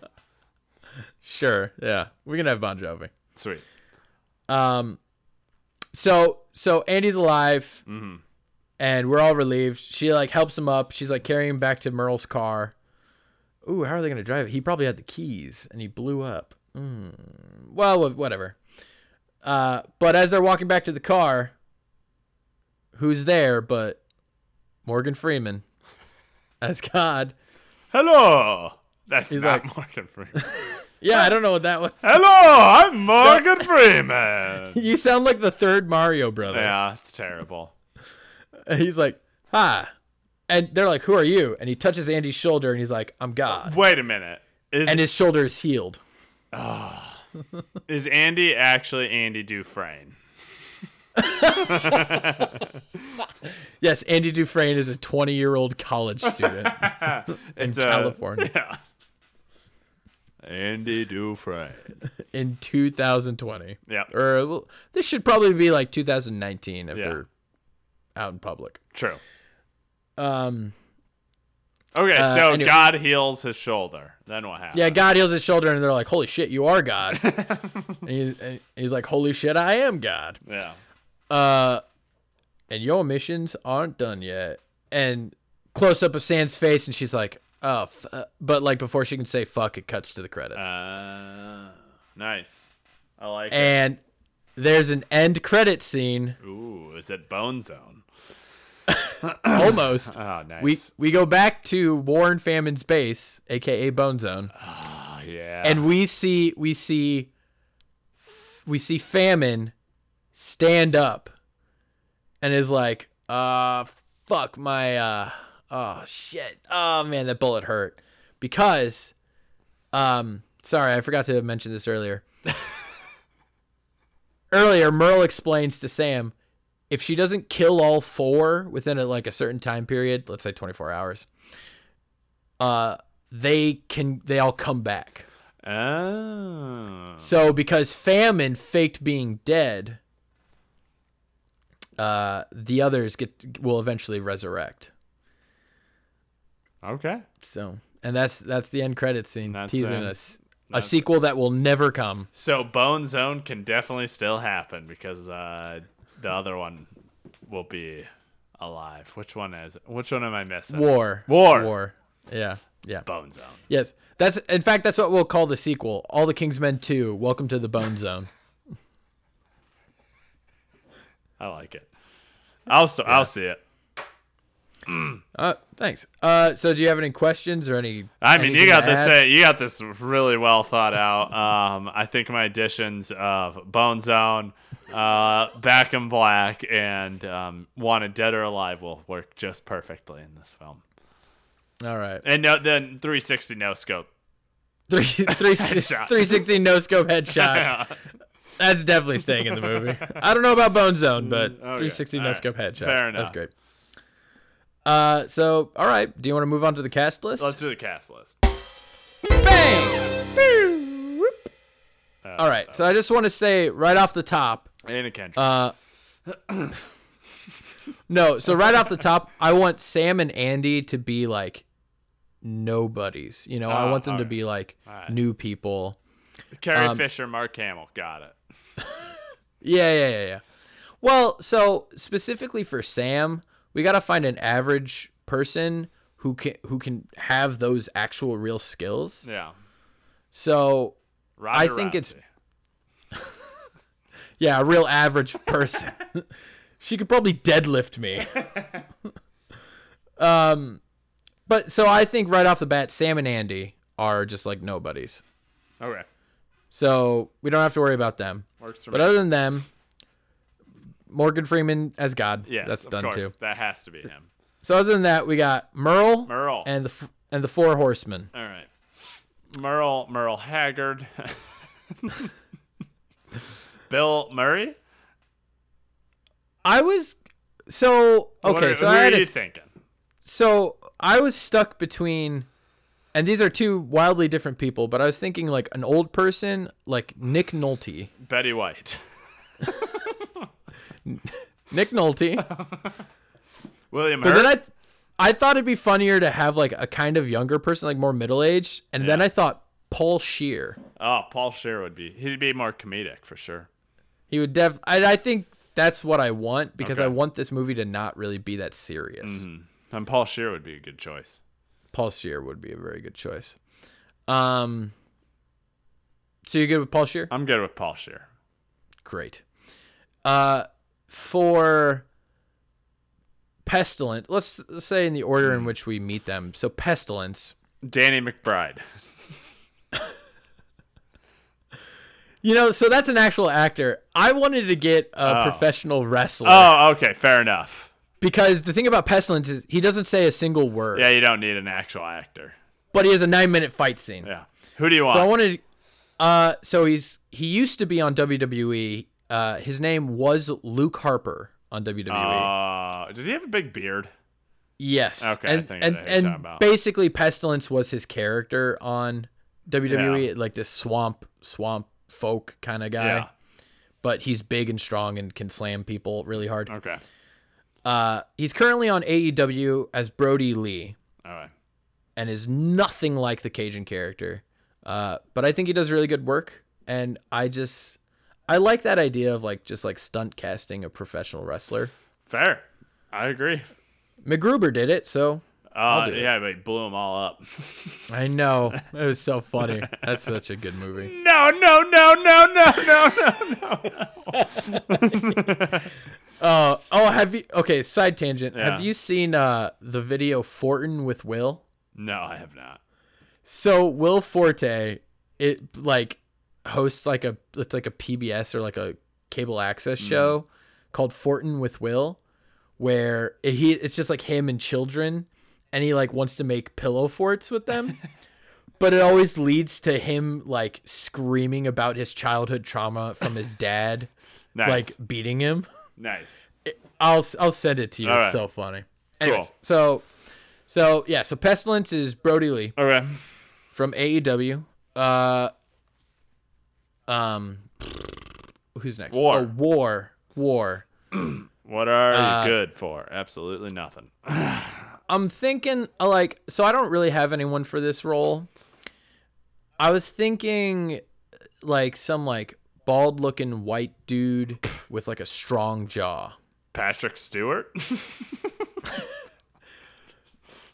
sure yeah we can have bon jovi Sweet. um so so andy's alive Mhm. and we're all relieved she like helps him up she's like carrying him back to merle's car Ooh, how are they gonna drive it he probably had the keys and he blew up mm. well whatever uh but as they're walking back to the car who's there but Morgan Freeman as God. Hello. That's He's not like- Morgan Freeman. Yeah, I don't know what that was. Hello, I'm Morgan Freeman. You sound like the third Mario brother. yeah, it's terrible. And he's like, "Hi," and they're like, "Who are you?" And he touches Andy's shoulder, and he's like, "I'm God." Wait a minute. Is And his shoulder is healed. Ah. is Andy actually Andy Dufresne? Yes, Andy Dufresne is a 20 year old college student in a- California Yeah. Andy Dufresne. in 2020. Yeah. Or well, this should probably be like 2019 if Yeah. they're out in public. True. Um, Okay, Uh, so anyway. God heals his shoulder. Then what happens? yeah, God heals his shoulder, and they're like, "Holy shit, you are God!" and, he's, and he's like, "Holy shit, I am God." Yeah. Uh, and your missions aren't done yet. And close up of Sam's face, and she's like, "Oh," f-. uh," but like before she can say "fuck," it cuts to the credits. Uh, nice. I like it. and there's an end credit scene Ooh, is it Bone Zone? almost Oh, nice. we we go back to War and Famine's base aka Bone Zone oh, yeah. and we see we see we see Famine stand up and is like uh fuck my uh oh shit oh man that bullet hurt because um sorry I forgot to mention this earlier earlier Merle explains to Sam if she doesn't kill all four within a, like a certain time period let's say 24 hours uh they can they all come back oh. so because famine faked being dead, uh, the others get will eventually resurrect. Okay. So and that's that's the end credit scene That's, teasing us a that's- sequel that will never come. So Bone Zone can definitely still happen because uh, the other one will be alive. Which one is it? Which one am I missing? War, War. war. Yeah, yeah. Bone Zone. Yes, that's in fact that's what we'll call the sequel. All the King's Men Two. Welcome to the Bone Zone. I like it. I'll so, I'll see it. Uh, thanks. Uh, so do you have any questions or any? I mean, you got this. add? You got this really well thought out. Um, I think my additions of Bone Zone, uh, Back in Black, and um, Wanted Dead or Alive will work just perfectly in this film. All right. And no, then 360 no scope. Three, three, 360 no scope headshot. That's definitely staying in the movie. I don't know about Bone Zone, but 360 no scope headshot. Fair enough. That's great. Uh, so all right. Do you want to move on to the cast list? Let's do the cast list. Bang! Uh, All right. So I just want to say right off the top. Anna Kendrick. Uh, no. So right off the top, I want Sam and Andy to be like nobodies. You know, I Oh, want them to be like Alright. new people. Carrie um, Fisher, Mark Hamill. Got it. Yeah, yeah, yeah, yeah. Well, so specifically for Sam, we got to find an average person who can who can have those actual real skills. Yeah. So, I think it's- yeah, a real average person. she could probably deadlift me. um but so I think right off the bat Sam and Andy are just like nobodies. Okay. So, we don't have to worry about them. Works for But me. other than them, Morgan Freeman as God. yes, that's of done course. too. That has to be him. So other than that, we got Merle, Merle. and the and the four horsemen. All right. Merle Merle Haggard. Bill Murray? I was so What okay. are- so who I are had a, you thinking? so I was stuck between, and these are two wildly different people. But I was thinking like an old person, like Nick Nolte. Betty White. Nick Nolte. William Hurt. but then I, I thought it'd be funnier to have like a kind of younger person, like more middle aged. And then I thought Paul Scheer. oh, Paul Scheer would be. He'd be more comedic for sure. He would def. I, I think that's what I want because I want this movie to not really be that serious. And Paul Scheer would be a good choice. Paul Scheer would be a very good choice. Um, so you're good with Paul Scheer? I'm good with Paul Scheer. Great. Uh, for Pestilence, let's say in the order in which we meet them. So Pestilence, Danny McBride. you know, so that's an actual actor. I wanted to get a Oh. professional wrestler Oh, okay, fair enough. because the thing about Pestilence is he doesn't say a single word, Yeah, you don't need an actual actor. but he has a nine minute fight scene. Yeah. Who do you want? So I wanted, uh, so he's he used to be on WWE. Uh, his name was Luke Harper on WWE. uh, does he have a big beard? yes. okay, And and know who you're and basically Pestilence was his character on WWE, like this swamp swamp folk kind of guy. Yeah. But he's big and strong and can slam people really hard. Okay. Uh, he's currently on AEW as Brodie Lee All right. and is nothing like the Cajun character. Uh, but I think he does really good work, and I just I like that idea of like just like stunt casting a professional wrestler. Fair. I agree. MacGruber did it, so Uh, yeah, but he blew them all up. I know it was so funny. That's such a good movie. no, no, no, no, no, no, no. Uh, oh, have you? Okay, side tangent. Yeah. Have you seen uh the video Fortin with Will? No, I have not. So Will Forte, it like hosts like a it's like a PBS or like a cable access show called Fortin with Will, where he it's just like him and children, and he like wants to make pillow forts with them. But it always leads to him like screaming about his childhood trauma from his dad, Nice. like beating him. nice. I'll I'll send it to you. All It's so funny. Anyways, Cool. so so yeah, so Pestilence is Brodie Lee Okay. from AEW. Uh, um, who's next? War. Oh, War. War. What are Uh, you good for? Absolutely nothing. I'm thinking uh, like so. I don't really have anyone for this role. I was thinking like some like bald looking white dude with like a strong jaw. Patrick Stewart? A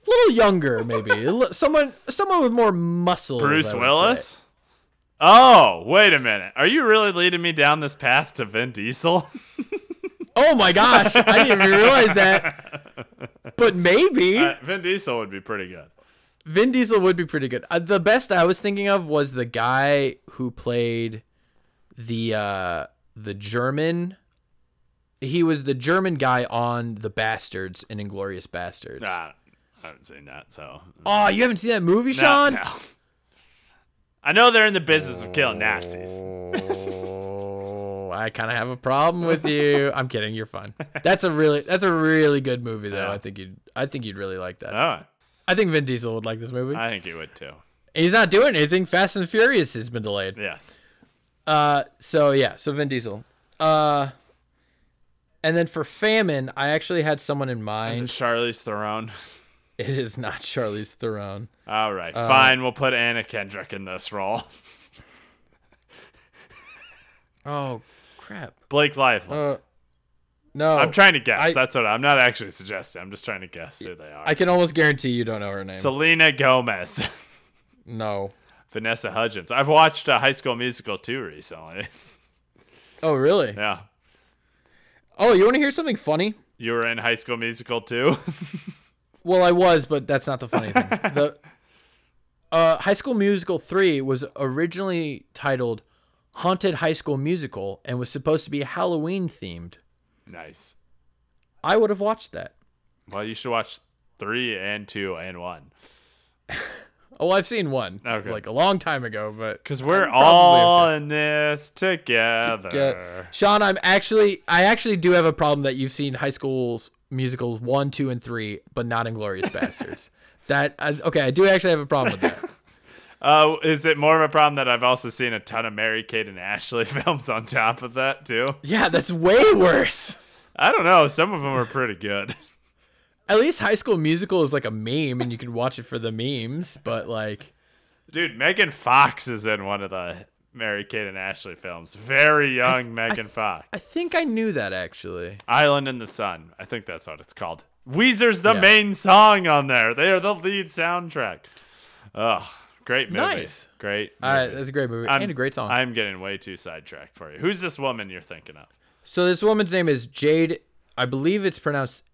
little younger, maybe. Someone, someone with more muscle. Bruce Willis? Oh, wait a minute. Are you really leading me down this path to Vin Diesel? Oh my gosh, I didn't even realize that. But maybe Uh, Vin Diesel would be pretty good. Vin Diesel would be pretty good. Uh, the best I was thinking of was the guy who played the uh, the German. He was the German guy on the Bastards in Inglourious Basterds. Nah, I haven't seen that, so. Oh, you haven't seen that movie, No, Sean? no. I know they're in the business of killing Nazis. Oh, I kind of have a problem with you. I'm kidding. You're fine. That's a really that's a really good movie though. Yeah. I think you'd I think you'd really like that. Oh, I think Vin Diesel would like this movie. I think he would too. He's not doing anything. Fast and Furious has been delayed. Yes. Uh, so yeah, so Vin Diesel. Uh, and then for Famine, I actually had someone in mind. Is it. Charlize Theron? It is not Charlize Theron. All right, Uh, fine. We'll put Anna Kendrick in this role. Oh crap. Blake Lively. Uh, no. I'm trying to guess. I- That's what I'm not actually suggesting. I'm just trying to guess who they are. I can almost guarantee you don't know her name. Selena Gomez, no. Vanessa Hudgens. I've watched a High School Musical 2 recently. Oh really? yeah. Oh, you want to hear something funny? You were in High School Musical 2? Well, I was, but that's not the funny thing. the uh, High School Musical 3 was originally titled Haunted High School Musical and was supposed to be Halloween themed. nice. I would have watched that. Well, you should watch 3 and 2 and 1. Oh, I've seen one Okay. like a long time ago, but Because we're all in this together. Yeah. Sean, I'm actually I actually do have a problem that you've seen High School's musicals one, two, and three, but not Inglourious Basterds. That I, okay, I do actually have a problem with that. Uh, is it more of a problem that I've also seen a ton of Mary Kate and Ashley films on top of that too? Yeah, that's way worse. I don't know. Some of them are pretty good. At least High School Musical is like a meme, and you can watch it for the memes. But like, Dude, Megan Fox is in one of the Mary Kate and Ashley films. Very young Megan Fox. I think I knew that actually. Island in the Sun. I think that's what it's called. Weezer's the Yeah. main song on there. They are the lead soundtrack. Oh, great movie. Nice. Great. All right, movie. that's a great movie I'm- and a great song. I'm getting way too sidetracked for you. Who's this woman you're thinking of? So this woman's name is Jade. I believe it's pronounced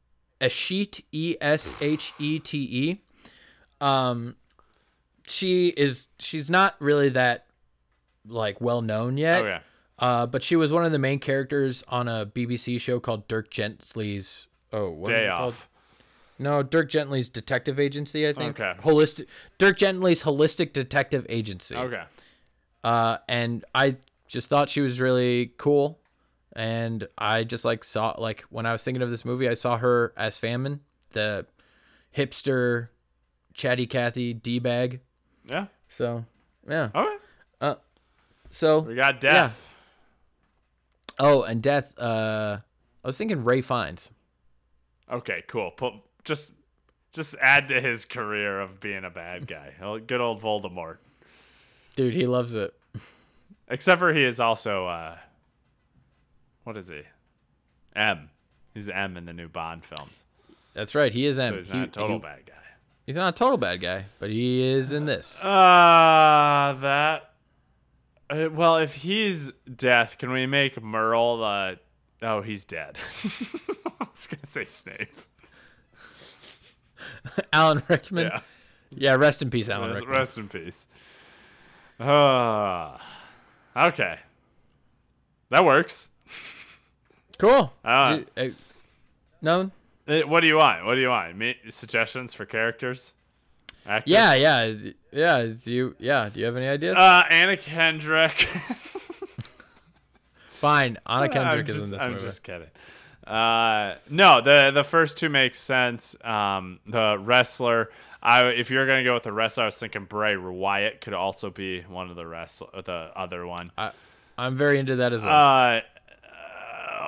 Eshete, E S H E T E. Um, she is. She's not really that like well known yet. Okay. Uh, but she was one of the main characters on a BBC show called Dirk Gently's. Oh, what Day off. No, Dirk Gently's Detective Agency. I think. Okay. Holistic. Dirk Gently's Holistic Detective Agency. Okay. Uh, and I just thought she was really cool, and I just like saw like when I was thinking of this movie, I saw her as Famine, the hipster, chatty Cathy d bag. Yeah. So yeah. Okay. So We got Death. oh, and death. Uh, I was thinking Ray Fiennes. Okay, cool. Put just just add to his career of being a bad guy. Good old Voldemort. Dude, he loves it. Except for he is also uh what is he? M. He's M in the new Bond films. That's right. He is M. So he's He- not a total he- bad guy. He's not a total bad guy, but he is in this. Uh that uh, well, if he's death, can we make Merle the Oh, he's dead. I was gonna say Snape. Alan Rickman. Yeah. Yeah, rest in peace, Alan Rest, Rickman. rest in peace. Uh, okay. That works. Cool. Ah. Uh? Uh, What do you want? What do you want? Me- suggestions for characters? Actors? Yeah, yeah, yeah. Do you? Yeah. Do you have any ideas? Uh, Anna Kendrick. Fine. Anna Kendrick I'm is just, in this I'm movie. just kidding. Uh, no, the the first two make sense. Um, the wrestler. I if you're gonna go with the wrestler, I was thinking Bray Wyatt could also be one of the wrestler. The other one. I, I'm very into that as well. Uh,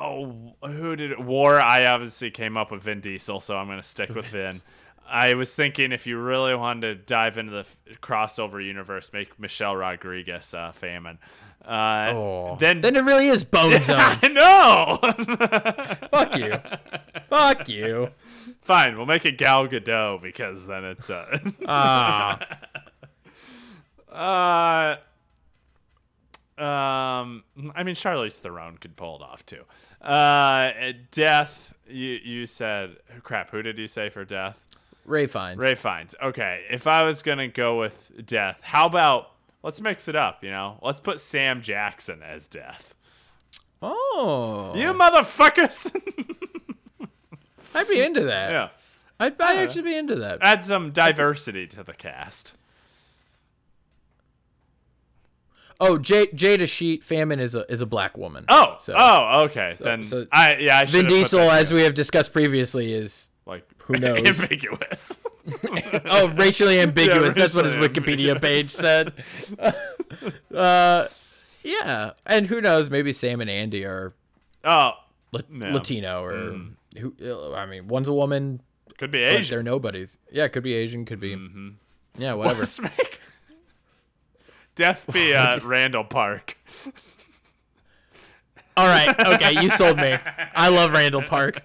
oh, who did it? War? I obviously came up with Vin Diesel, so I'm going to stick with Vin. I was thinking if you really wanted to dive into the f- crossover universe, make Michelle Rodriguez uh, famine. Uh, oh. then then it really is Bone Zone. I know. Fuck you. Fuck you. Fine, we'll make it Gal Gadot because then it's uh, Ah. uh um I mean Charlize Theron could pull it off too. Uh death you you said crap, who did you say for death? Ray Fiennes. Ray Fiennes. Okay, if I was going to go with death, how about let's mix it up, you know? Let's put Sam Jackson as death. Oh. You motherfuckers. I'd be into that. yeah. I'd, I'd uh-huh. actually be into that. Add some diversity to the cast. Oh, J- Jade Eshete Famine is a is a black woman. Oh, So- oh, okay. then so I yeah, I Vin Diesel, as we have discussed previously, is like Who knows? ambiguous. oh racially ambiguous. That's what his Wikipedia ambiguous. page said. uh, yeah, and who knows? Maybe Sam and Andy are oh, La- No. Latino or who? uh, I mean, one's a woman, could be Asian. they're nobodies. Yeah, could be Asian, could be. Yeah, whatever. Make Death be uh, Randall Park. All right, okay, you sold me. I love Randall Park.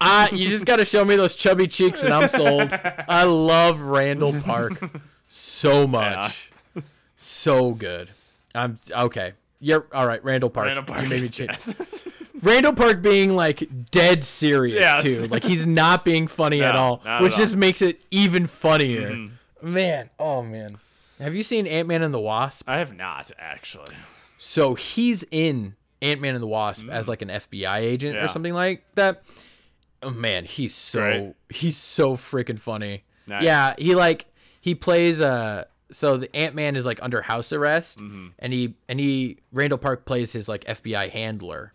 I, you just got to show me those chubby cheeks and I'm sold. I love Randall Park so much. So good. I'm okay. You're all right, Randall Park. Randall Park you made me change. Randall Park being like dead serious Yes. too. Like he's not being funny at all, which at just all. makes it even funnier. Mm-hmm. Man, oh man. Have you seen Ant-Man and the Wasp? I have not actually. So he's in Ant Man and the Wasp as like an FBI agent Mm. Yeah. or something like that. Oh man, he's so Great. he's so freaking funny. Nice. Yeah, he like he plays uh so the Ant Man is like under house arrest Mm-hmm. and he and he Randall Park plays his like FBI handler.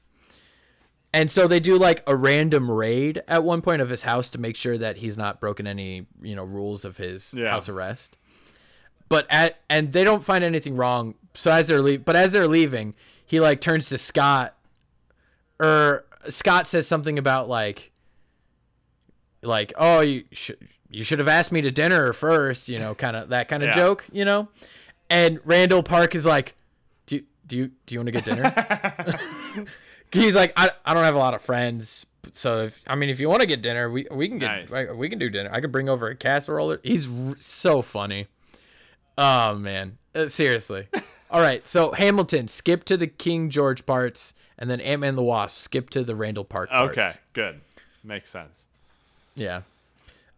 And so they do like a random raid at one point of his house to make sure that he's not broken any, you know, rules of his Yeah. house arrest. But at and they don't find anything wrong. So as they're leave, but as they're leaving, he like turns to Scott, or Scott says something about like, like oh you should you should have asked me to dinner first, you know, kind of that kind of Yeah. joke, you know. And Randall Park is like, do you, do you do you want to get dinner? He's like, I, I don't have a lot of friends, so if I mean if you want to get dinner, we we can get Nice. we can do dinner. I can bring over a casserole. He's r- so funny. Oh man, Uh, seriously. All right, so Hamilton, skip to the King George parts, and then Ant Man the Wasp, skip to the Randall Park parts. Okay, good. Makes sense. Yeah.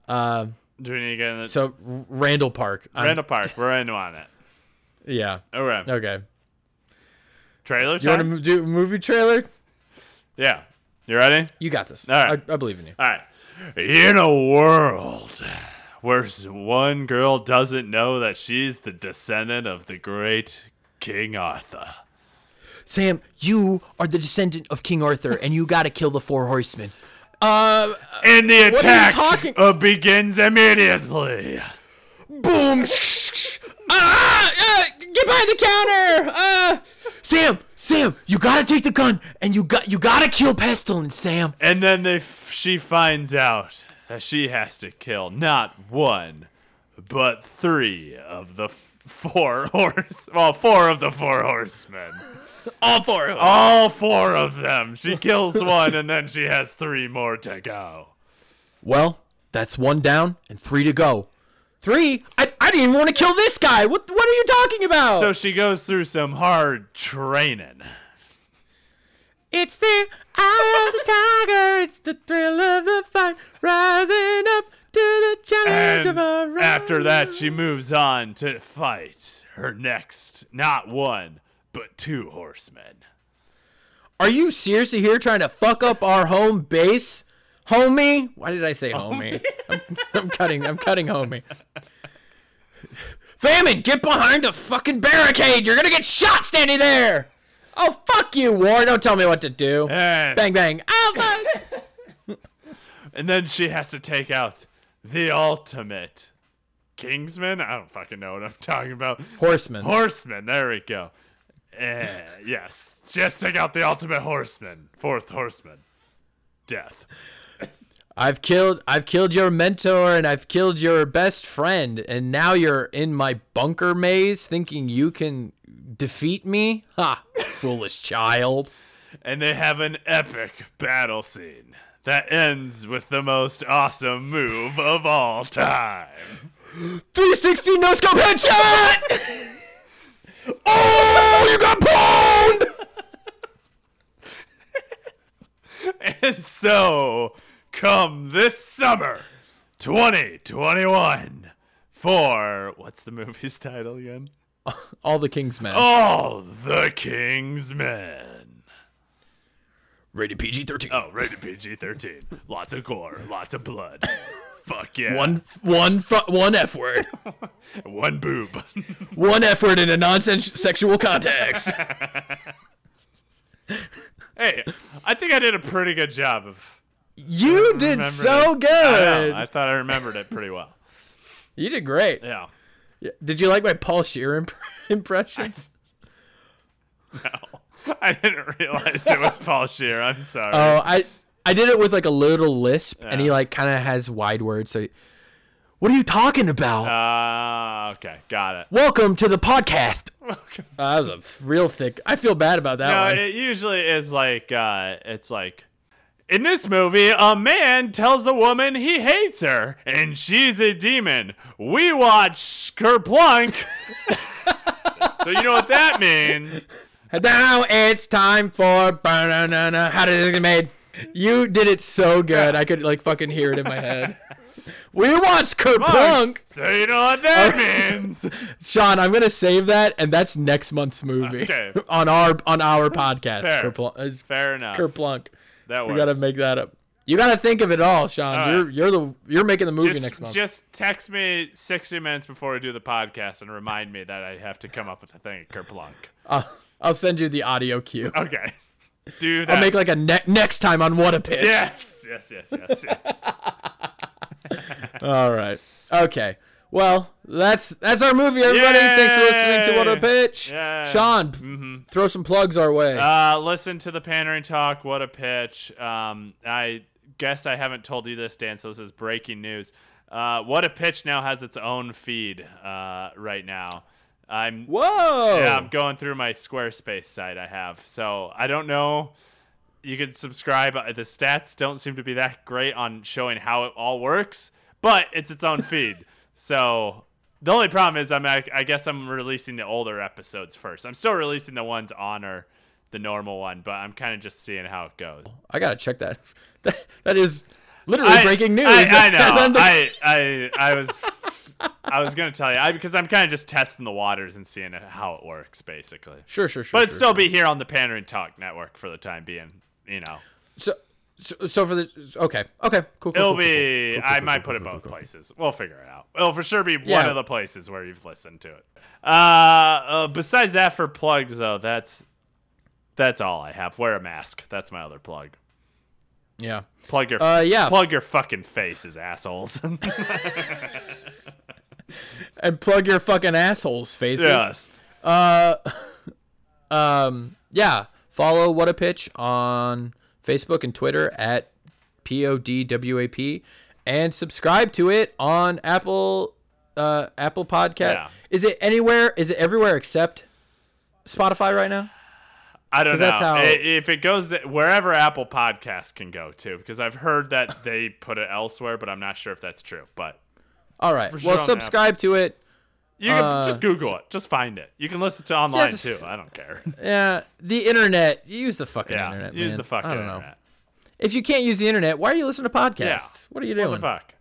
Um. Do we need to get in the So Randall Park. I'm- Randall Park? We're in on it. Yeah. Okay. Okay. Trailer Do you want time. to do a movie trailer? yeah. You ready? You got this. All right. I, I believe in you. All right. In a world where s- one girl doesn't know that she's the descendant of the great King Arthur. Sam, you are the descendant of King Arthur, and you got to kill the four horsemen. Uh, And the What are you attack talking- uh, begins immediately. boom! ah, uh, get behind the counter! Uh, Sam, Sam, you gotta take the gun and you got you gotta kill Pestilence, Sam. And then they f- she finds out that she has to kill not one, but three of the f- four horse. Well, four of the four horsemen. All four of them. All four of them. She kills one, and then she has three more to go. Well, that's one down and three to go. Three? I, I didn't even want to kill this guy. What what are you talking about? So she goes through some hard training. it's the eye of the tiger. It's the thrill of the fight, rising up to the challenge of And a rival. after that, she moves on to fight her next, not one, but two horsemen. Are you seriously here trying to fuck up our home base, homie? Why did I say oh, homie? I'm, I'm cutting. I'm cutting homie. Famine, get behind the fucking barricade. You're gonna get shot standing there. Oh fuck you, War. Don't tell me what to do. And, Bang bang. Oh fuck. and then she has to take out the ultimate Kingsman. I don't fucking know what I'm talking about. Horseman. Horseman. There we go. Eh, yes, just take out the ultimate horseman. Fourth horseman. Death. I've killed I've killed your mentor and I've killed your best friend and now you're in my bunker maze thinking you can defeat me? Ha, foolish child. And they have an epic battle scene that ends with the most awesome move of all time. 360 no scope headshot! oh, you got boned! And so, come this summer, 2021, for what's the movie's title again? All the king's men. All the King's Men. Rated PG-13. Oh, rated PG 13. Lots of gore, lots of blood. Fuck yeah. One one fu- one F word. One boob. one F word in a non-sexual context. hey, I think I did a pretty good job of. You did so it. good. I, I thought I remembered it pretty well. you did great. Yeah. Did you like my Paul Scheer imp- impression? No. I didn't realize it was Paul Scheer. I'm sorry. Oh, I I did it with like a little lisp, and he like kind of has wide words. So, what are you talking about? Ah, okay. Got it. Welcome to the podcast. Uh, that was a real thick. I feel bad about that No, one. it usually is like uh it's like in this movie, a man tells a woman he hates her, and she's a demon. We watch Kerplunk. so you know what that means. now it's time for banana. How did it get made? You did it so good. I could like fucking hear it in my head. We watched Kerplunk. So you know what that means. Sean, I'm gonna save that, and that's next month's movie Okay. on our on our podcast. Fair. Kerplunk. Uh, is Fair enough. Kerplunk. that We gotta make that up. You gotta think of it all, Sean. All you're you're the you're making the movie just, next month. just text me 60 minutes before we do the podcast and remind me that I have to come up with a thing at Kerplunk. I'll, I'll send you the audio cue. Okay. Do that. I'll make like a ne- next time on what a pitch. yes, yes, yes, yes, yes. All right. Okay. Well, that's that's our movie, everybody. Thanks for listening to What a Pitch. Yay. Sean, throw some plugs our way. Uh, listen to the Pandering Talk. What a pitch. Um, I guess I haven't told you this, Dann, so this is breaking news. Uh, what a pitch now has its own feed uh, right now. I'm Whoa. yeah, I'm going through my Squarespace site I have. So I don't know. You can subscribe. The stats don't seem to be that great on showing how it all works, but it's its own feed. So the only problem is I'm I, guess I'm releasing the older episodes first. I'm still releasing the ones on or the normal one, but I'm kind of just seeing how it goes. I gotta check that. That, that is literally I- breaking news. I, I know. I, I I was I was gonna tell you I, because I'm kind of just testing the waters and seeing how it works, basically. sure, sure, sure. But it'd sure, still sure. be here on the Pandering Talk Network for the time being. You know, So, so, so for the okay, okay, cool. cool it'll cool, be. cool, I might put it both places. We'll figure it out. It'll for sure be one of the places where you've listened to it. Uh, uh, besides that, for plugs though, that's that's all I have. Wear a mask. That's my other plug. Yeah. Plug your Uh, yeah. plug your fucking faces, assholes. And plug your fucking assholes faces. yes. Uh, um, yeah, follow What a Pitch on Facebook and Twitter at P O D W A P, and subscribe to it on Apple uh, Apple Podcast. Yeah. Is it anywhere? Is it everywhere except Spotify right now? I don't know how- if it goes wherever Apple Podcasts can go to, because I've heard that they put it elsewhere, but I'm not sure if that's true. But All right. Sure well, subscribe to it. you can Uh, just Google it, just find it. You can listen to online just too. I don't care. Yeah, the internet. Use the fucking yeah, internet. use man. the fucking I don't know. If you can't use the internet, why are you listening to podcasts? Yeah. What are you doing? What the fuck?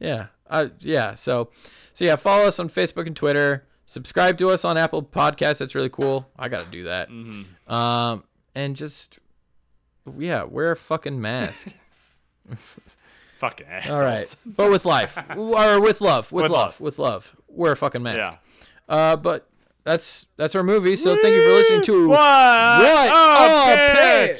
Yeah. Uh, yeah. So, so yeah, follow us on Facebook and Twitter. Subscribe to us on Apple Podcasts. That's really cool. I got to do that. Mm-hmm. Um, and just, yeah, wear a fucking mask. Fucking assholes. All right. But with life or with love, with, With love, love. with love, we're a fucking mask. Yeah. Uh, but that's, that's our movie. So thank you for listening to What? What a a